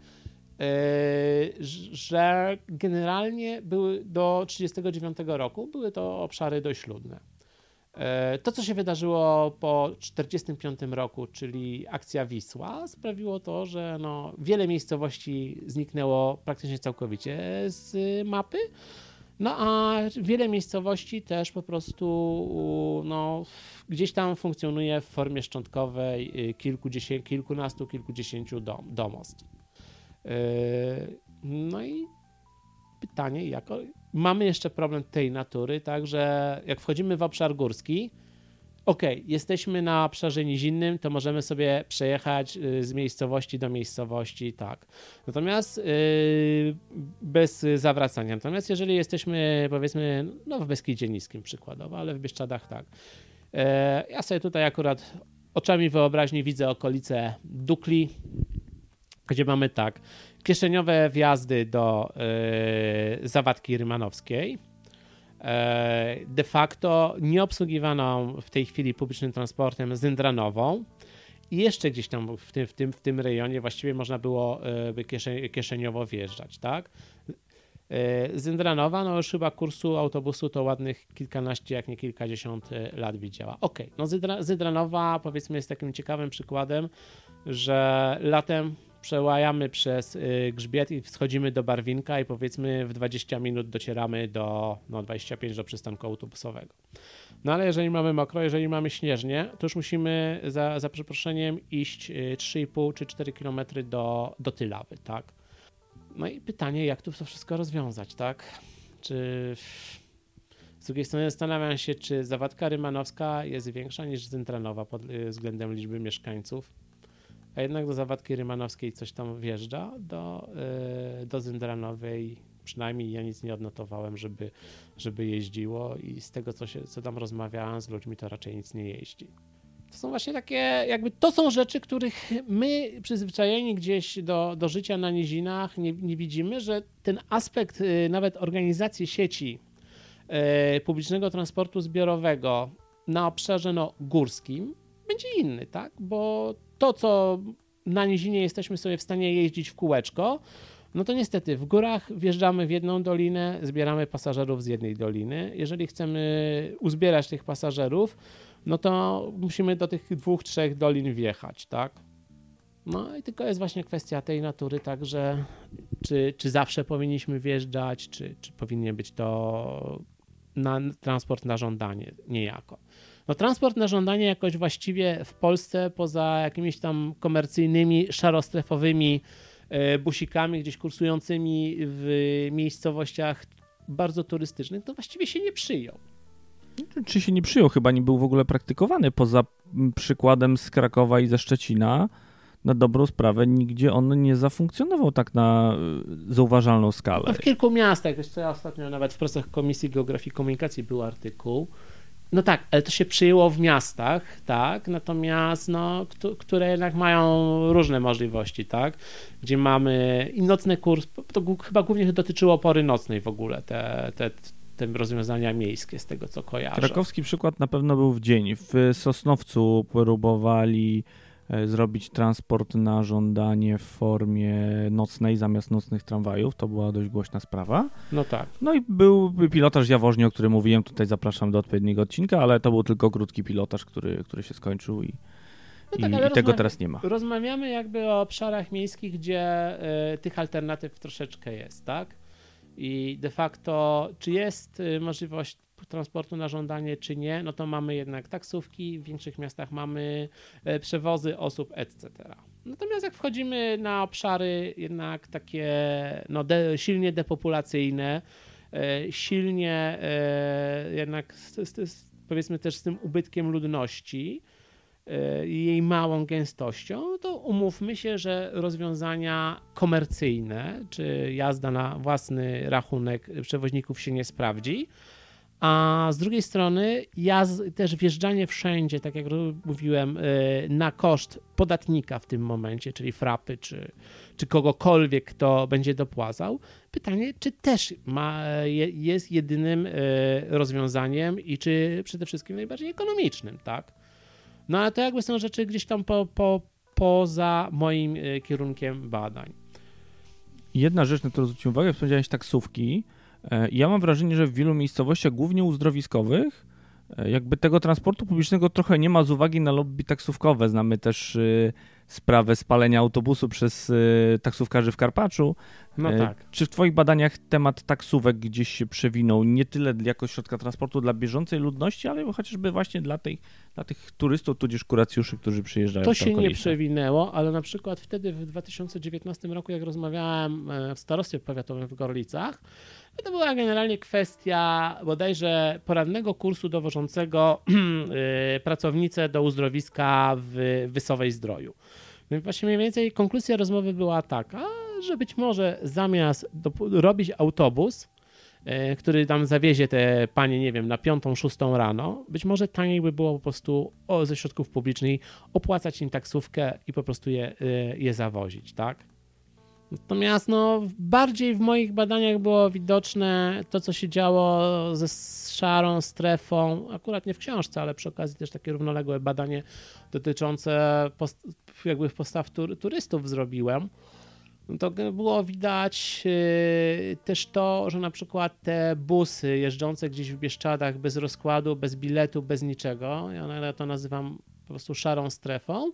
że generalnie były do 1939 roku były to obszary dość ludne. To, co się wydarzyło po 1945 roku, czyli akcja Wisła, sprawiło to, że no, wiele miejscowości zniknęło praktycznie całkowicie z mapy. No a wiele miejscowości też po prostu no, gdzieś tam funkcjonuje w formie szczątkowej y, kilkunastu, kilkudziesięciu dom, domostw. Yy, no i pytanie, jak mamy jeszcze problem tej natury, także jak wchodzimy w obszar górski, ok, jesteśmy na obszarze nizinnym, to możemy sobie przejechać y, z miejscowości do miejscowości, tak. Natomiast yy, bez zawracania. Natomiast jeżeli jesteśmy, powiedzmy, no w Beskidzie Niskim przykładowo, ale w Bieszczadach tak. Yy, ja sobie tutaj akurat oczami wyobraźni widzę okolice Dukli, gdzie mamy tak, kieszeniowe wjazdy do yy, Zawadki Rymanowskiej, E, de facto nieobsługiwaną w tej chwili publicznym transportem Zyndranową i jeszcze gdzieś tam w tym, w tym, w tym rejonie właściwie można było e, kieszeniowo wjeżdżać, tak? E, Zyndranowa, no już chyba kursu autobusu to ładnych kilkanaście, jak nie kilkadziesiąt lat widziała. Ok, no Zydranowa powiedzmy jest takim ciekawym przykładem, że latem przełajamy przez y, grzbiet i schodzimy do Barwinka i powiedzmy w 20 minut docieramy do, no 25 do przystanku autobusowego. No ale jeżeli mamy mokro, jeżeli mamy śnieżnie, to już musimy za, za przeproszeniem iść 3,5 y, czy 4 km do, do Tylawy, tak? No i pytanie, jak tu to wszystko rozwiązać, tak? Czy z drugiej strony zastanawiam się, czy Zawadka Rymanowska jest większa niż Zentranowa pod y, względem liczby mieszkańców a jednak do Zawadki Rymanowskiej coś tam wjeżdża, do, yy, do Zyndranowej przynajmniej ja nic nie odnotowałem, żeby, żeby jeździło i z tego, co, się, co tam rozmawiałem z ludźmi, to raczej nic nie jeździ. To są właśnie takie, jakby to są rzeczy, których my przyzwyczajeni gdzieś do, do życia na nizinach nie, nie widzimy, że ten aspekt y, nawet organizacji sieci y, publicznego transportu zbiorowego na obszarze no, górskim będzie inny, tak? Bo to, co na nizinie jesteśmy sobie w stanie jeździć w kółeczko, no to niestety w górach wjeżdżamy w jedną dolinę, zbieramy pasażerów z jednej doliny. Jeżeli chcemy uzbierać tych pasażerów, no to musimy do tych dwóch, trzech dolin wjechać, tak? No i tylko jest właśnie kwestia tej natury, także czy, czy zawsze powinniśmy wjeżdżać, czy, czy powinien być to na, transport na żądanie, niejako. No transport na żądanie jakoś właściwie w Polsce poza jakimiś tam komercyjnymi, szarostrefowymi e, busikami gdzieś kursującymi w miejscowościach bardzo turystycznych, to właściwie się nie przyjął. Czy się nie przyjął? Chyba nie był w ogóle praktykowany poza przykładem z Krakowa i ze Szczecina. Na dobrą sprawę nigdzie on nie zafunkcjonował tak na e, zauważalną skalę. No w kilku miastach, wiesz co, ja ostatnio nawet w pracach Komisji Geografii i Komunikacji był artykuł, no tak, ale to się przyjęło w miastach, tak, natomiast no, które jednak mają różne możliwości, tak, gdzie mamy i nocny kurs, to chyba głównie dotyczyło pory nocnej w ogóle, te, te, te rozwiązania miejskie z tego, co kojarzę. Krakowski przykład na pewno był w dzień. W Sosnowcu próbowali zrobić transport na żądanie w formie nocnej zamiast nocnych tramwajów. To była dość głośna sprawa. No tak. No i był pilotaż Jaworznie, o którym mówiłem. Tutaj zapraszam do odpowiedniego odcinka, ale to był tylko krótki pilotaż, który, który się skończył i, no tak, i, i tego teraz nie ma. Rozmawiamy jakby o obszarach miejskich, gdzie y, tych alternatyw troszeczkę jest, tak? I de facto, czy jest y, możliwość transportu na żądanie, czy nie, no to mamy jednak taksówki, w większych miastach mamy e, przewozy osób, etc. Natomiast jak wchodzimy na obszary jednak takie no, de, silnie depopulacyjne, e, silnie e, jednak powiedzmy też z tym ubytkiem ludności, jej małą gęstością, to umówmy się, że rozwiązania komercyjne, czy jazda na własny rachunek przewoźników się nie sprawdzi, a z drugiej strony ja też wjeżdżanie wszędzie, tak jak mówiłem, y, na koszt podatnika w tym momencie, czyli frapy, czy, czy kogokolwiek, kto będzie dopłacał. Pytanie, czy też ma, jest jedynym y, rozwiązaniem i czy przede wszystkim najbardziej ekonomicznym, tak? No ale to jakby są rzeczy gdzieś tam po, po, poza moim y, kierunkiem badań. Jedna rzecz, na którą zwróciłem uwagę, wspomniałeś taksówki. E, ja mam wrażenie, że w wielu miejscowościach, głównie uzdrowiskowych, e, jakby tego transportu publicznego trochę nie ma z uwagi na lobby taksówkowe. Znamy też y, sprawę spalenia autobusu przez y, taksówkarzy w Karpaczu. No E, tak. Czy w Twoich badaniach temat taksówek gdzieś się przewinął, nie tyle jako środka transportu dla bieżącej ludności, ale chociażby właśnie dla, tej, dla tych turystów, tudzież kuracjuszy, którzy przyjeżdżają To się nie przewinęło, ale na przykład wtedy w 2019 roku, jak rozmawiałem e, w starostwie powiatowym w Gorlicach, no to była generalnie kwestia bodajże porannego kursu dowożącego e, pracownicę do uzdrowiska w Wysowej Zdroju. No właśnie mniej więcej konkluzja rozmowy była taka, że być może zamiast robić autobus, e, który tam zawiezie te panie, nie wiem, na piątą, szóstą rano, być może taniej by było po prostu o, ze środków publicznych opłacać im taksówkę i po prostu je, y, je zawozić, tak? Natomiast no, bardziej w moich badaniach było widoczne to, co się działo ze szarą strefą, akurat nie w książce, ale przy okazji też takie równoległe badanie dotyczące post- jakby postaw tur- turystów zrobiłem. No to było widać yy, też to, że na przykład te busy jeżdżące gdzieś w Bieszczadach bez rozkładu, bez biletu, bez niczego, ja to nazywam po prostu szarą strefą,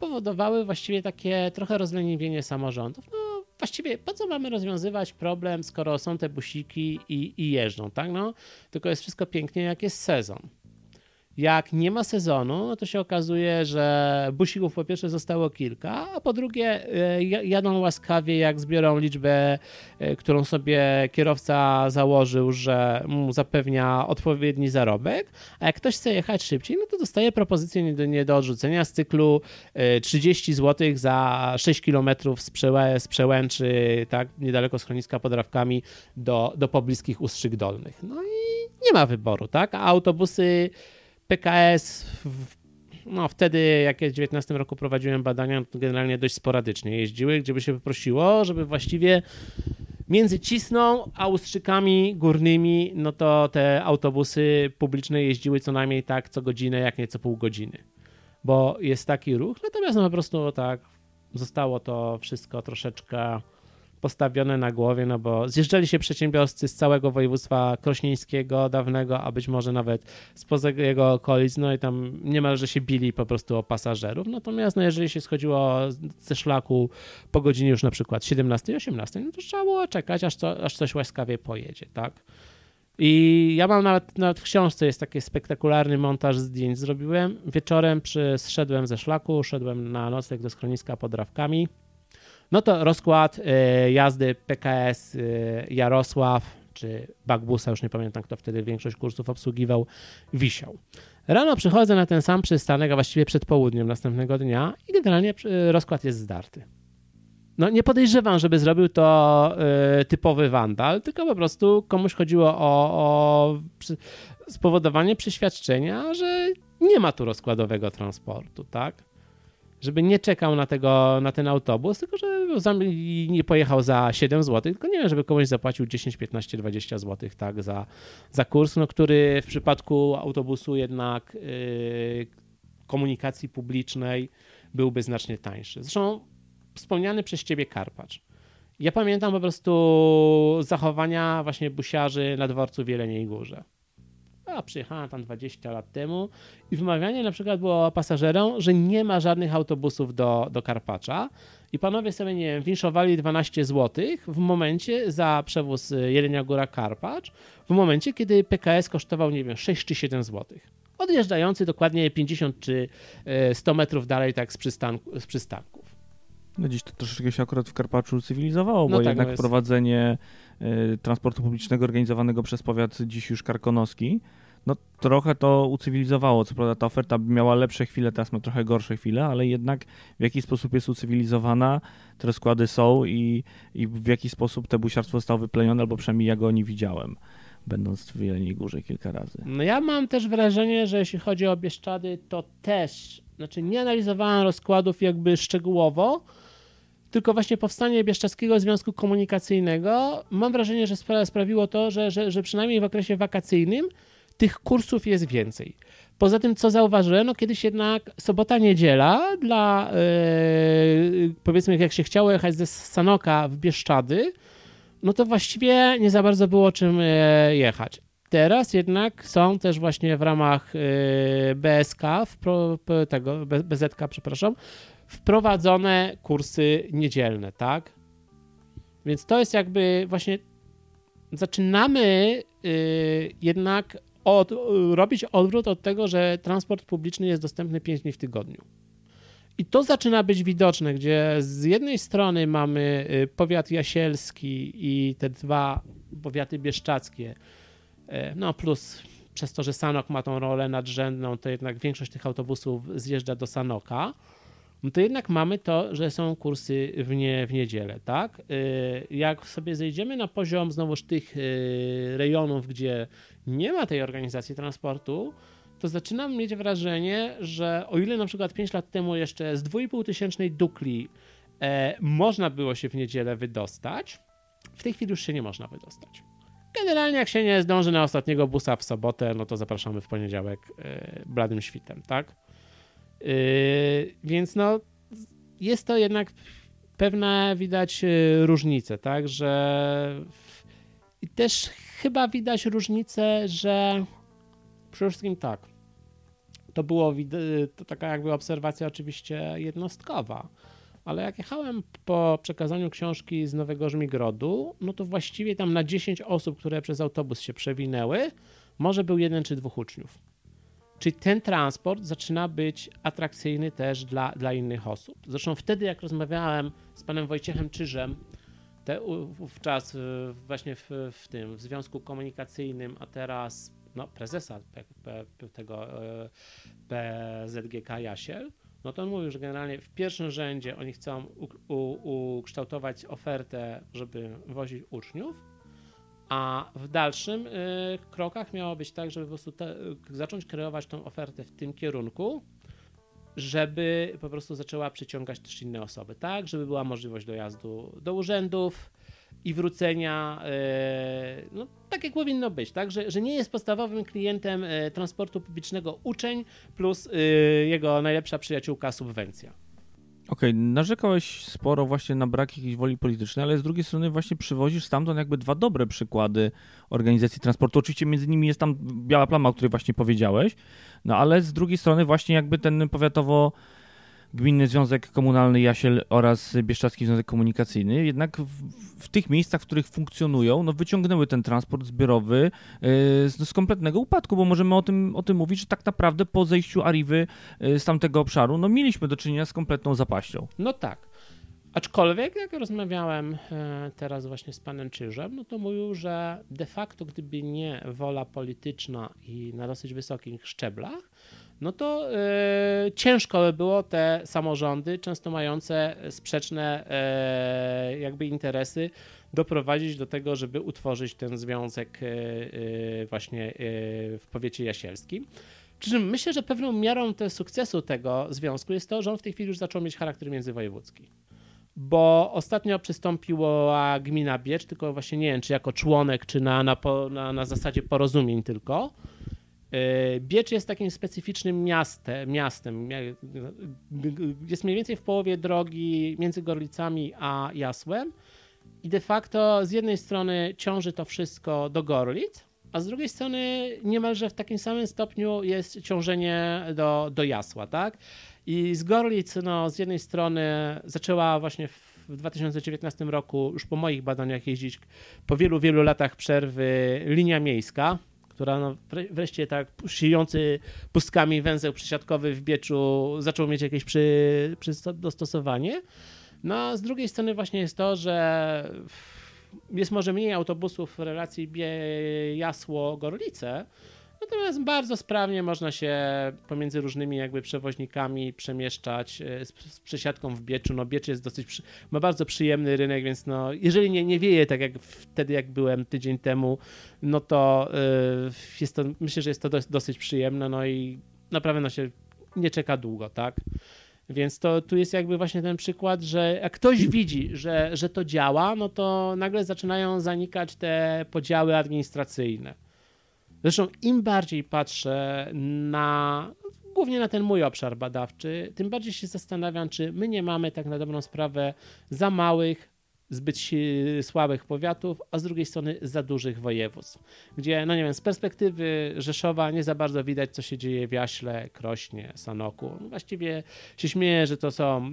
powodowały właściwie takie trochę rozleniwienie samorządów. No właściwie po co mamy rozwiązywać problem, skoro są te busiki i, i jeżdżą, tak? No, tylko jest wszystko pięknie, jak jest sezon. Jak nie ma sezonu, no to się okazuje, że busików po pierwsze zostało kilka, a po drugie e, ja- jadą łaskawie, jak zbiorą liczbę, e, którą sobie kierowca założył, że mu zapewnia odpowiedni zarobek, a jak ktoś chce jechać szybciej, no to dostaje propozycję nie do, nie do odrzucenia z cyklu e, 30 zł za 6 km z, przełę, z przełęczy, tak, niedaleko schroniska pod Rawkami do, do pobliskich Ustrzyk Dolnych. No i nie ma wyboru, tak? A autobusy PKS w, no wtedy, jak ja w 19 roku prowadziłem badania, to generalnie dość sporadycznie jeździły, gdzie by się poprosiło, żeby właściwie między Cisną a Ustrzykami Górnymi, no to te autobusy publiczne jeździły co najmniej tak co godzinę, jak nie co pół godziny. Bo jest taki ruch, natomiast no po prostu tak zostało to wszystko troszeczkę postawione na głowie, no bo zjeżdżali się przedsiębiorcy z całego województwa krośnieńskiego dawnego, a być może nawet spoza jego okolic, no i tam niemalże się bili po prostu o pasażerów. Natomiast no jeżeli się schodziło ze szlaku po godzinie już na przykład 17-18, no to trzeba było czekać, aż, co, aż coś łaskawie pojedzie, tak? I ja mam nawet, nawet w książce jest taki spektakularny montaż zdjęć. Zrobiłem wieczorem, przy, zszedłem ze szlaku, szedłem na nocleg do schroniska pod Rawkami. No to rozkład y, jazdy PKS y, Jarosław czy Bagbusa, już nie pamiętam kto wtedy większość kursów obsługiwał, wisiał. Rano przychodzę na ten sam przystanek, a właściwie przed południem następnego dnia i generalnie y, rozkład jest zdarty. No nie podejrzewam, żeby zrobił to y, typowy wandal, tylko po prostu komuś chodziło o, o przy, spowodowanie przeświadczenia, że nie ma tu rozkładowego transportu, tak? Żeby nie czekał na, tego, na ten autobus, tylko że za, nie pojechał za 7 zł, tylko nie wiem, żeby komuś zapłacił 10, 15, 20 zł tak, za, za kurs, no, który w przypadku autobusu jednak y, komunikacji publicznej byłby znacznie tańszy. Zresztą wspomniany przez ciebie Karpacz. Ja pamiętam po prostu zachowania właśnie busiarzy na dworcu w Jeleniej Górze. A przyjechałem tam 20 lat temu i wymawianie na przykład było pasażerom, że nie ma żadnych autobusów do, do Karpacza i panowie sobie, nie wiem, winszowali 12 zł w momencie za przewóz Jelenia Góra Karpacz, w momencie, kiedy PKS kosztował, nie wiem, 6 czy 7 zł. Odjeżdżający dokładnie 50 czy e, 100 metrów dalej tak z, przystanku, z przystanków. No dziś to troszeczkę się akurat w Karpaczu cywilizowało, No bo tak, jednak no jest- prowadzenie y, transportu publicznego organizowanego przez powiat dziś już karkonoski, no trochę to ucywilizowało. Co prawda ta oferta miała lepsze chwile, teraz ma trochę gorsze chwile, ale jednak w jaki sposób jest ucywilizowana, te rozkłady są i, i w jaki sposób te busiarstwo zostało wyplenione, albo przynajmniej ja go nie widziałem, będąc w Jeleniej Górze kilka razy. No ja mam też wrażenie, że jeśli chodzi o Bieszczady, to też, znaczy nie analizowałem rozkładów jakby szczegółowo, tylko właśnie powstanie Bieszczadzkiego Związku Komunikacyjnego, mam wrażenie, że spra- sprawiło to, że, że, że przynajmniej w okresie wakacyjnym tych kursów jest więcej. Poza tym, co zauważyłem, no kiedyś jednak sobota, niedziela dla, yy, powiedzmy, jak się chciało jechać ze Sanoka w Bieszczady, no to właściwie nie za bardzo było czym yy, jechać. Teraz jednak są też właśnie w ramach yy, BSK, w pro, tego, BZK, przepraszam, wprowadzone kursy niedzielne, tak? Więc to jest jakby właśnie zaczynamy jednak od, robić odwrót od tego, że transport publiczny jest dostępny 5 dni w tygodniu. I to zaczyna być widoczne, gdzie z jednej strony mamy y, powiat jasielski i te dwa powiaty bieszczackie, y, no plus przez to, że Sanok ma tą rolę nadrzędną, to jednak większość tych autobusów zjeżdża do Sanoka no to jednak mamy to, że są kursy w, nie, w niedzielę, tak? Y, jak sobie zejdziemy na poziom znowuż tych y, rejonów, gdzie nie ma tej organizacji transportu, to zaczynam mieć wrażenie, że o ile na przykład 5 lat temu jeszcze z 2,5 tysięcznej Dukli e, można było się w niedzielę wydostać, w tej chwili już się nie można wydostać. Generalnie jak się nie zdąży na ostatniego busa w sobotę, no to zapraszamy w poniedziałek e, bladym świtem, tak? Yy, więc no, jest to jednak pewna widać yy, różnicę, tak, że i też chyba widać różnicę, że przede wszystkim tak, to było to taka jakby obserwacja oczywiście jednostkowa, ale jak jechałem po przekazaniu książki z Nowego Żmigrodu, no to właściwie tam na 10 osób, które przez autobus się przewinęły, może był jeden czy dwóch uczniów. Czyli ten transport zaczyna być atrakcyjny też dla, dla innych osób. Zresztą wtedy, jak rozmawiałem z panem Wojciechem Czyżem, te, wówczas właśnie w, w tym w Związku Komunikacyjnym, a teraz no, prezesa tego e, PZGK Jasiel, no to on mówił, że generalnie w pierwszym rzędzie oni chcą u, u, ukształtować ofertę, żeby wozić uczniów, a w dalszym y, krokach miało być tak, żeby po prostu te, zacząć kreować tą ofertę w tym kierunku, żeby po prostu zaczęła przyciągać też inne osoby, tak? Żeby była możliwość dojazdu do urzędów i wrócenia, y, no tak jak powinno być, tak? Że, że nie jest podstawowym klientem y, transportu publicznego uczeń plus y, jego najlepsza przyjaciółka subwencja. Okej, okay, narzekałeś sporo właśnie na brak jakiejś woli politycznej, ale z drugiej strony właśnie przywozisz stamtąd jakby dwa dobre przykłady organizacji transportu. Oczywiście między nimi jest tam biała plama, o której właśnie powiedziałeś, no ale z drugiej strony właśnie jakby ten powiatowo Gminny Związek Komunalny Jasiel oraz Bieszczadzki Związek Komunikacyjny, jednak w, w, tych miejscach, w których funkcjonują, no wyciągnęły ten transport zbiorowy yy, z, z, kompletnego upadku, bo możemy o tym, o tym mówić, że tak naprawdę po zejściu Arrivy yy, z tamtego obszaru, no mieliśmy do czynienia z kompletną zapaścią. No tak. Aczkolwiek, jak rozmawiałem e, teraz właśnie z panem Czyżem, no to mówił, że de facto, gdyby nie wola polityczna i na dosyć wysokich szczeblach, no to e, ciężko by było te samorządy, często mające sprzeczne e, jakby interesy, doprowadzić do tego, żeby utworzyć ten związek e, właśnie w powiecie jasielskim. Przy czym myślę, że pewną miarą te sukcesu tego związku jest to, że on w tej chwili już zaczął mieć charakter międzywojewódzki. Bo ostatnio przystąpiła gmina Biecz, tylko właśnie nie wiem, czy jako członek, czy na, na, na, na zasadzie porozumień tylko. E, Biecz jest takim specyficznym miastem, miastem. Jest mniej więcej w połowie drogi między Gorlicami a Jasłem. I de facto z jednej strony ciąży to wszystko do Gorlic, a z drugiej strony niemalże w takim samym stopniu jest ciążenie do, do Jasła, tak? I z Gorlic, no, z jednej strony zaczęła właśnie w 2019 roku, już po moich badaniach jeździć po wielu, wielu latach przerwy linia miejska, która no, wreszcie tak szyjący pustkami węzeł przysiadkowy w Bieczu zaczął mieć jakieś przy, przy dostosowanie. No a z drugiej strony właśnie jest to, że jest może mniej autobusów w relacji Jasło-Gorlice, Natomiast bardzo sprawnie można się pomiędzy różnymi jakby przewoźnikami przemieszczać e, z, z przesiadką w Bieczu. No Biecz jest dosyć, przy, ma bardzo przyjemny rynek, więc no, jeżeli nie, nie wieje tak jak wtedy, jak byłem tydzień temu, no to yy, jest to, myślę, że jest to dosyć przyjemne, no i naprawdę no się nie czeka długo, tak? Więc to tu jest jakby właśnie ten przykład, że jak ktoś widzi, że, że to działa, no to nagle zaczynają zanikać te podziały administracyjne Zresztą im bardziej patrzę na głównie na ten mój obszar badawczy, tym bardziej się zastanawiam, czy my nie mamy tak na dobrą sprawę za małych, zbyt słabych powiatów, a z drugiej strony za dużych województw, gdzie, no nie wiem, z perspektywy Rzeszowa nie za bardzo widać, co się dzieje w Jaśle, Krośnie, Sanoku. No właściwie się śmieję, że to są,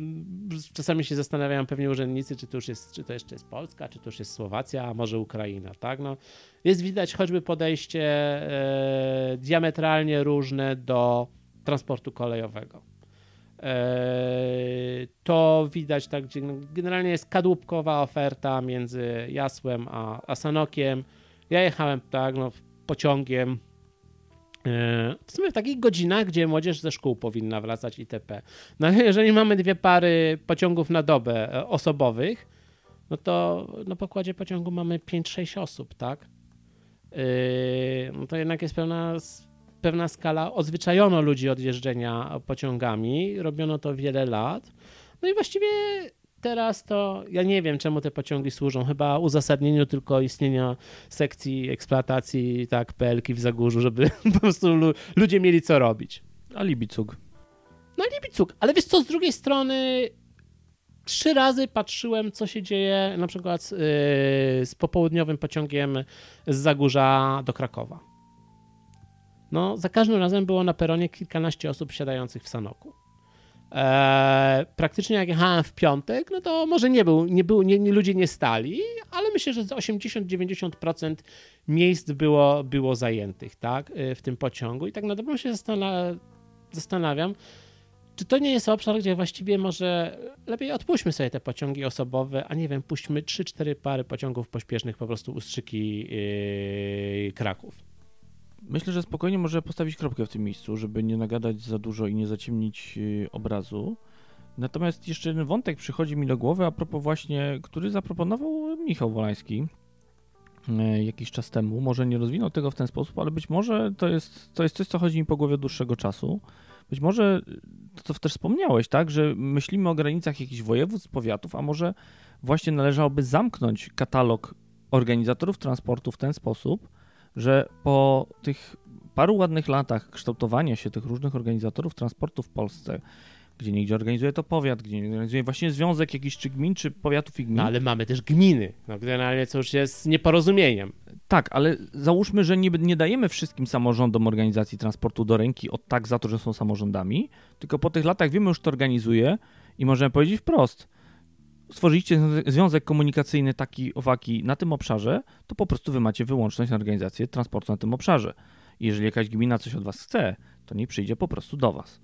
czasami się zastanawiają pewnie urzędnicy, czy to już jest, czy to jeszcze jest Polska, czy to już jest Słowacja, a może Ukraina, tak? No, jest widać choćby podejście e, diametralnie różne do transportu kolejowego. E, to widać tak, gdzie generalnie jest kadłubkowa oferta między Jasłem a, a Sanokiem. Ja jechałem tak, no, pociągiem e, w sumie w takich godzinach, gdzie młodzież ze szkół powinna wracać itp. No ale jeżeli mamy dwie pary pociągów na dobę e, osobowych, no to na pokładzie pociągu mamy 5-6 osób, tak? No to jednak jest pewna pewna skala, odzwyczajono ludzi od jeżdżenia pociągami, robiono to wiele lat. No i właściwie teraz to ja nie wiem, czemu te pociągi służą. Chyba uzasadnieniu tylko istnienia sekcji eksploatacji tak PLK w Zagórzu, żeby po prostu ludzie mieli co robić. Alibi cuk. No alibi cuk, ale wiesz co, z drugiej strony trzy razy patrzyłem, co się dzieje na przykład z, yy, z popołudniowym pociągiem z Zagórza do Krakowa no za każdym razem było na peronie kilkanaście osób siadających w Sanoku. Eee, praktycznie jak jechałem w piątek, no to może nie był, nie był, nie, nie ludzie nie stali, ale myślę, że z 80-90% miejsc było, było zajętych, tak, e, w tym pociągu i tak na dobrą się zastanawiam, czy to nie jest obszar, gdzie właściwie może lepiej odpuśćmy sobie te pociągi osobowe, a nie wiem, puśćmy 3-4 pary pociągów pośpiesznych po prostu ustrzyki yy, Kraków. Myślę, że spokojnie może postawić kropkę w tym miejscu, żeby nie nagadać za dużo i nie zaciemnić y, obrazu. Natomiast jeszcze jeden wątek przychodzi mi do głowy a propos właśnie, który zaproponował Michał Wolański y, jakiś czas temu. Może nie rozwinął tego w ten sposób, ale być może to jest, to jest coś, co chodzi mi po głowie od dłuższego czasu. Być może to, co też wspomniałeś, tak, że myślimy o granicach jakichś województw, powiatów, a może właśnie należałoby zamknąć katalog organizatorów transportu w ten sposób, że po tych paru ładnych latach kształtowania się tych różnych organizatorów transportu w Polsce, gdzie niegdzie organizuje to powiat, gdzie nie organizuje właśnie związek jakiś czy gmin, czy powiatów i gmin. No, ale mamy też gminy, no generalnie co już jest nieporozumieniem. Tak, ale załóżmy, że nie, nie dajemy wszystkim samorządom organizacji transportu do ręki od tak za to, że są samorządami, tylko po tych latach wiemy już, to organizuje i możemy powiedzieć wprost, stworzyliście związek komunikacyjny taki owaki na tym obszarze, to po prostu wy macie wyłączność na organizację transportu na tym obszarze. Jeżeli jakaś gmina coś od was chce, to nie przyjdzie po prostu do was.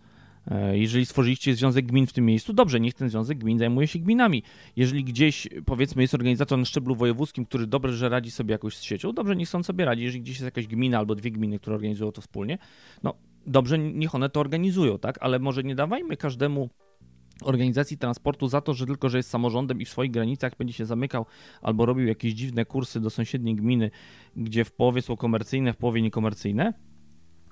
E, jeżeli stworzyliście związek gmin w tym miejscu, dobrze, niech ten związek gmin zajmuje się gminami. Jeżeli gdzieś, powiedzmy, jest organizator na szczeblu wojewódzkim, który dobrze, że radzi sobie jakoś z siecią, dobrze, niech on sobie radzi. Jeżeli gdzieś jest jakaś gmina albo dwie gminy, które organizują to wspólnie, no dobrze, niech one to organizują, tak? Ale może nie dawajmy każdemu organizacji transportu za to, że tylko, że jest samorządem i w swoich granicach będzie się zamykał albo robił jakieś dziwne kursy do sąsiedniej gminy, gdzie w połowie są komercyjne, w połowie niekomercyjne,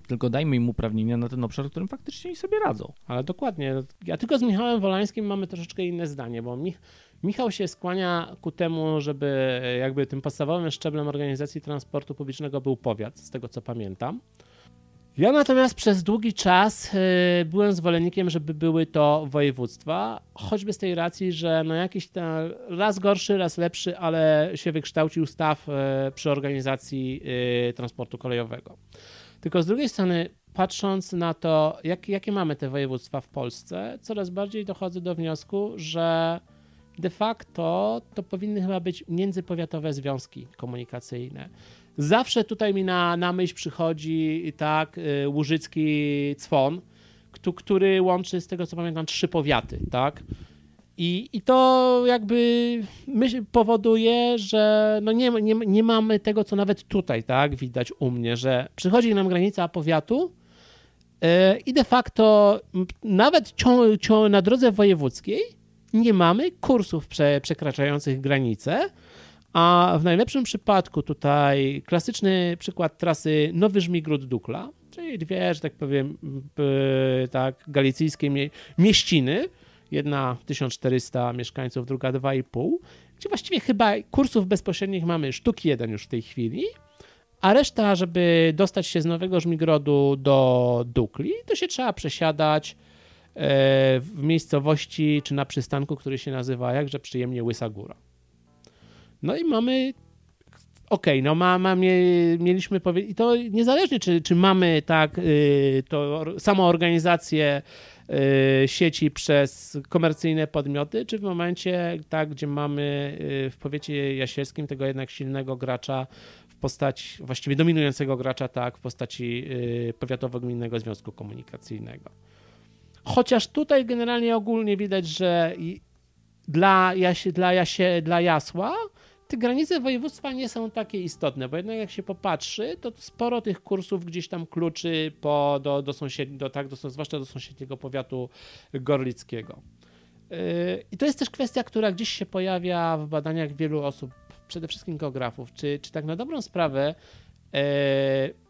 tylko dajmy im uprawnienia na ten obszar, w którym faktycznie sobie radzą. Ale dokładnie. Ja tylko z Michałem Wolańskim mamy troszeczkę inne zdanie, bo Mich Michał się skłania ku temu, żeby jakby tym podstawowym szczeblem organizacji transportu publicznego był powiat, z tego co pamiętam. Ja natomiast przez długi czas y, byłem zwolennikiem, żeby były to województwa, choćby z tej racji, że no jakiś ten raz gorszy, raz lepszy, ale się wykształcił staw y, przy organizacji y, transportu kolejowego. Tylko z drugiej strony, patrząc na to, jak, jakie mamy te województwa w Polsce, coraz bardziej dochodzę do wniosku, że de facto to powinny chyba być międzypowiatowe związki komunikacyjne. Zawsze tutaj mi na, na myśl przychodzi tak y, Łużycki Cwon, który łączy z tego co pamiętam trzy powiaty, tak? I, I to jakby myśl, powoduje, że no nie, nie, nie mamy tego, co nawet tutaj, tak, widać u mnie, że przychodzi nam granica powiatu yy, i de facto nawet cią, cią, na drodze wojewódzkiej nie mamy kursów prze, przekraczających granicę, a w najlepszym przypadku tutaj klasyczny przykład trasy Nowy Żmigród-Dukla, czyli dwie, że tak powiem, tak, galicyjskie mieściny, jedna 1400 mieszkańców, druga 2,5, gdzie właściwie chyba kursów bezpośrednich mamy sztuki jeden już w tej chwili, a reszta, żeby dostać się z Nowego Żmigrodu do Dukli, to się trzeba przesiadać w miejscowości czy na przystanku, który się nazywa jakże przyjemnie Łysa Góra. No i mamy okej, okay, no ma, ma, mieliśmy powiedzieć, i to niezależnie, czy, czy mamy tak, y, to samą organizację y, sieci przez komercyjne podmioty, czy w momencie, tak, gdzie mamy y, w powiecie jasielskim tego jednak silnego gracza w postaci, właściwie dominującego gracza, tak, w postaci Powiatowo-Gminnego Związku Komunikacyjnego. Chociaż tutaj generalnie ogólnie widać, że dla, Jasie, dla, Jasie, dla Jasła te granice województwa nie są takie istotne, bo jednak jak się popatrzy, to sporo tych kursów gdzieś tam kluczy po, do, do, sąsied, do, tak, do, zwłaszcza do sąsiedniego powiatu gorlickiego. Yy, I to jest też kwestia, która gdzieś się pojawia w badaniach wielu osób, przede wszystkim geografów. Czy, czy tak na dobrą sprawę yy,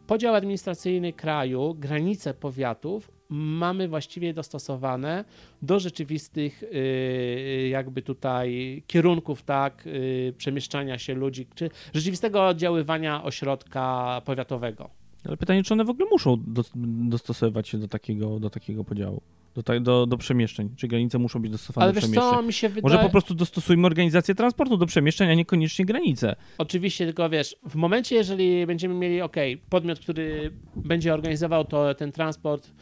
podział administracyjny kraju, granice powiatów mamy właściwie dostosowane do rzeczywistych y, jakby tutaj kierunków, tak, y, przemieszczania się ludzi, czy rzeczywistego oddziaływania ośrodka powiatowego. Ale pytanie, czy one w ogóle muszą dostosowywać się do takiego, do takiego podziału? Do, do, do przemieszczeń. Czy granice muszą być dostosowane Ale do przemieszczeń? Co, mi się wydaje... Może po prostu dostosujmy organizację transportu do przemieszczeń, a niekoniecznie granice. Oczywiście, tylko wiesz, w momencie, jeżeli będziemy mieli, ok, podmiot, który będzie organizował to, ten transport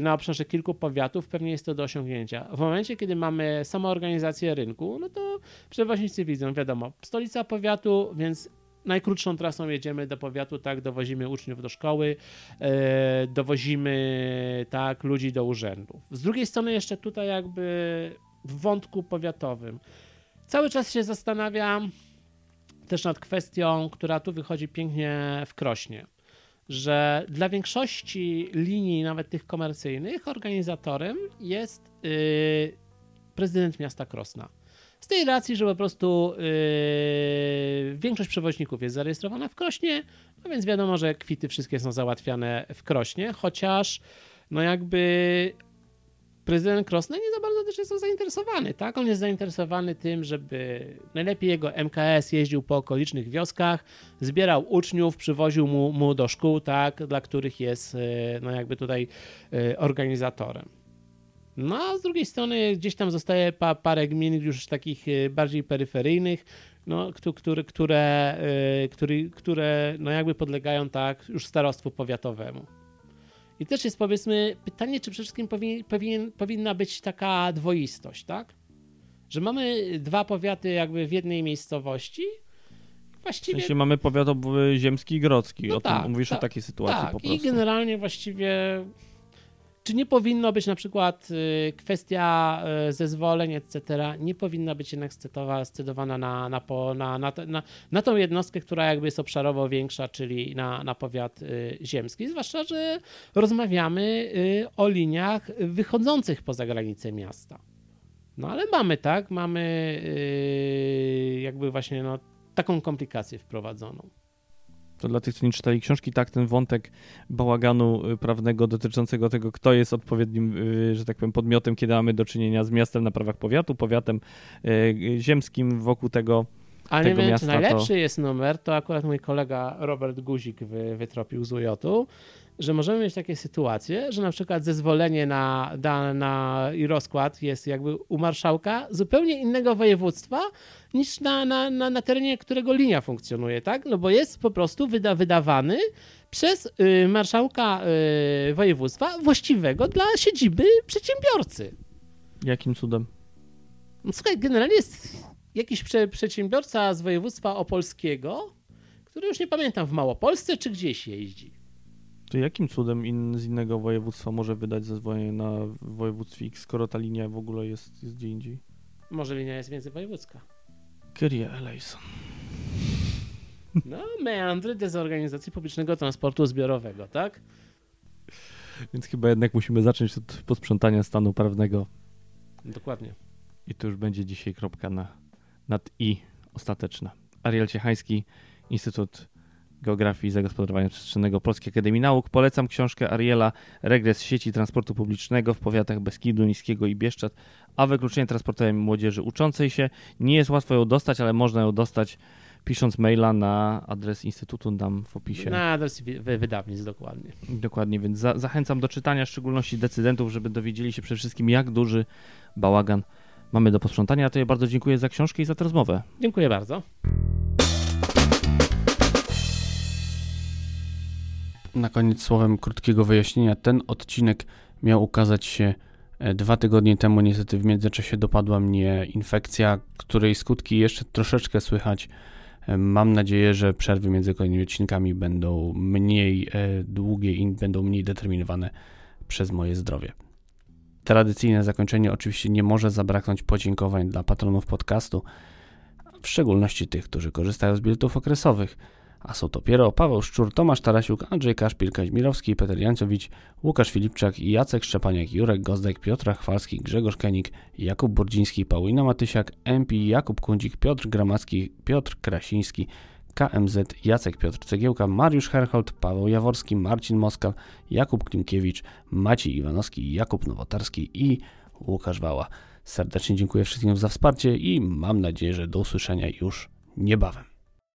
na obszarze kilku powiatów, pewnie jest to do osiągnięcia. W momencie, kiedy mamy samoorganizację rynku, no to przewoźnicy widzą, wiadomo, stolica powiatu, więc najkrótszą trasą jedziemy do powiatu, tak, dowozimy uczniów do szkoły, e, dowozimy, tak, ludzi do urzędów. Z drugiej strony jeszcze tutaj jakby w wątku powiatowym cały czas się zastanawiam też nad kwestią, która tu wychodzi pięknie w krośnie, że dla większości linii, nawet tych komercyjnych, organizatorem jest yy, prezydent miasta Krosna. Z tej racji, że po prostu yy, większość przewoźników jest zarejestrowana w Krośnie, no więc wiadomo, że kwity wszystkie są załatwiane w Krośnie, chociaż no jakby prezydent Krosna nie za bardzo też jest zainteresowany, tak? On jest zainteresowany tym, żeby najlepiej jego MKS jeździł po okolicznych wioskach, zbierał uczniów, przywoził mu, mu do szkół, tak? Dla których jest, yy, no jakby tutaj yy, organizatorem. No a z drugiej strony gdzieś tam zostaje pa, parę gmin już takich e, bardziej peryferyjnych, no, które, które, które, które no jakby podlegają tak już starostwu powiatowemu. I też jest powiedzmy pytanie, czy przede wszystkim powin, powin, powinna być taka dwoistość, tak? Że mamy dwa powiaty jakby w jednej miejscowości, Właściwie... W sensie mamy powiat ziemski i grodzki. No o tak, tym mówisz tak, o takiej sytuacji tak. po prostu. I generalnie właściwie czy nie powinno być na przykład y, kwestia y, zezwoleń, etc., nie powinna być jednak scedowana na, na, na, na, na, na tą jednostkę, która jakby jest obszarowo większa, czyli na, na powiat y, ziemski, zwłaszcza, że rozmawiamy o liniach wychodzących poza granice miasta. No ale mamy, tak, mamy jakby właśnie no, taką komplikację wprowadzoną. To dla tych, co nie czytali książki, tak, ten wątek bałaganu y, prawnego dotyczącego tego, kto jest odpowiednim, y, że tak powiem, podmiotem, kiedy mamy do czynienia z miastem na prawach powiatu, powiatem y, ziemskim wokół tego. Ale nie wiem, miasta, czy najlepszy to... jest numer, to akurat mój kolega Robert Guzik wy, wytropił z UJ-u, że możemy mieć takie sytuacje, że na przykład zezwolenie na, na, na i rozkład jest jakby u marszałka zupełnie innego województwa niż na, na, na, na terenie którego linia funkcjonuje, tak? No bo jest po prostu wyda, wydawany przez y, marszałka y, województwa właściwego dla siedziby przedsiębiorcy. Jakim cudem? No słuchaj, generalnie jest jakiś prze, przedsiębiorca z województwa opolskiego, który już nie pamiętam, w Małopolsce czy gdzieś jeździ. To jakim cudem in, z innego województwa może wydać zezwolenie na województwie X, skoro ta linia w ogóle jest, jest gdzie indziej? Może linia jest międzywojewódzka. Kyrie eleison. No, meandry dezorganizacji publicznego transportu zbiorowego, tak? Więc chyba jednak musimy zacząć od posprzątania stanu prawnego. Dokładnie. I to już będzie dzisiaj kropka na, nad i ostateczna. Ariel Ciechański, Instytut Geografii i Zagospodarowania Przestrzennego Polskiej Akademii Nauk. Polecam książkę Ariela Regres sieci transportu publicznego w powiatach Beskidu Niskiego i Bieszczad, a wykluczenie transportowe młodzieży uczącej się. Nie jest łatwo ją dostać, ale można ją dostać pisząc maila na adres Instytutu dam w opisie. Na adres wy- wydawnictw dokładnie. Dokładnie, więc za, zachęcam do czytania, w szczególności decydentów, żeby dowiedzieli się przede wszystkim, jak duży bałagan mamy do posprzątania. A to ja bardzo dziękuję za książkę i za tę rozmowę. Dziękuję bardzo. Na koniec słowem krótkiego wyjaśnienia. Ten odcinek miał ukazać się e, dwa tygodnie temu. Niestety w międzyczasie dopadła mnie infekcja, której skutki jeszcze troszeczkę słychać. E, Mam nadzieję, że przerwy między kolejnymi odcinkami będą mniej e, długie i będą mniej determinowane przez moje zdrowie. Tradycyjne zakończenie oczywiście nie może zabraknąć podziękowań dla patronów podcastu, w szczególności tych, którzy korzystają z biletów okresowych a są to Piero, Paweł Szczur, Tomasz Tarasiuk, Andrzej Kaszpil, Kaźmirowski, Peter Jancowicz, Łukasz Filipczak, Jacek Szczepaniak, Jurek Gozdek, Piotr Chwalski, Grzegorz Kenik, Jakub Burdziński, Paulina Matysiak, MP, Jakub Kundzik, Piotr Gramacki, Piotr Krasiński, KMZ, Jacek Piotr Cegiełka, Mariusz Herhold, Paweł Jaworski, Marcin Moskal, Jakub Klimkiewicz, Maciej Iwanowski, Jakub Nowotarski i Łukasz Wała. Serdecznie dziękuję wszystkim za wsparcie i mam nadzieję, że do usłyszenia już niebawem.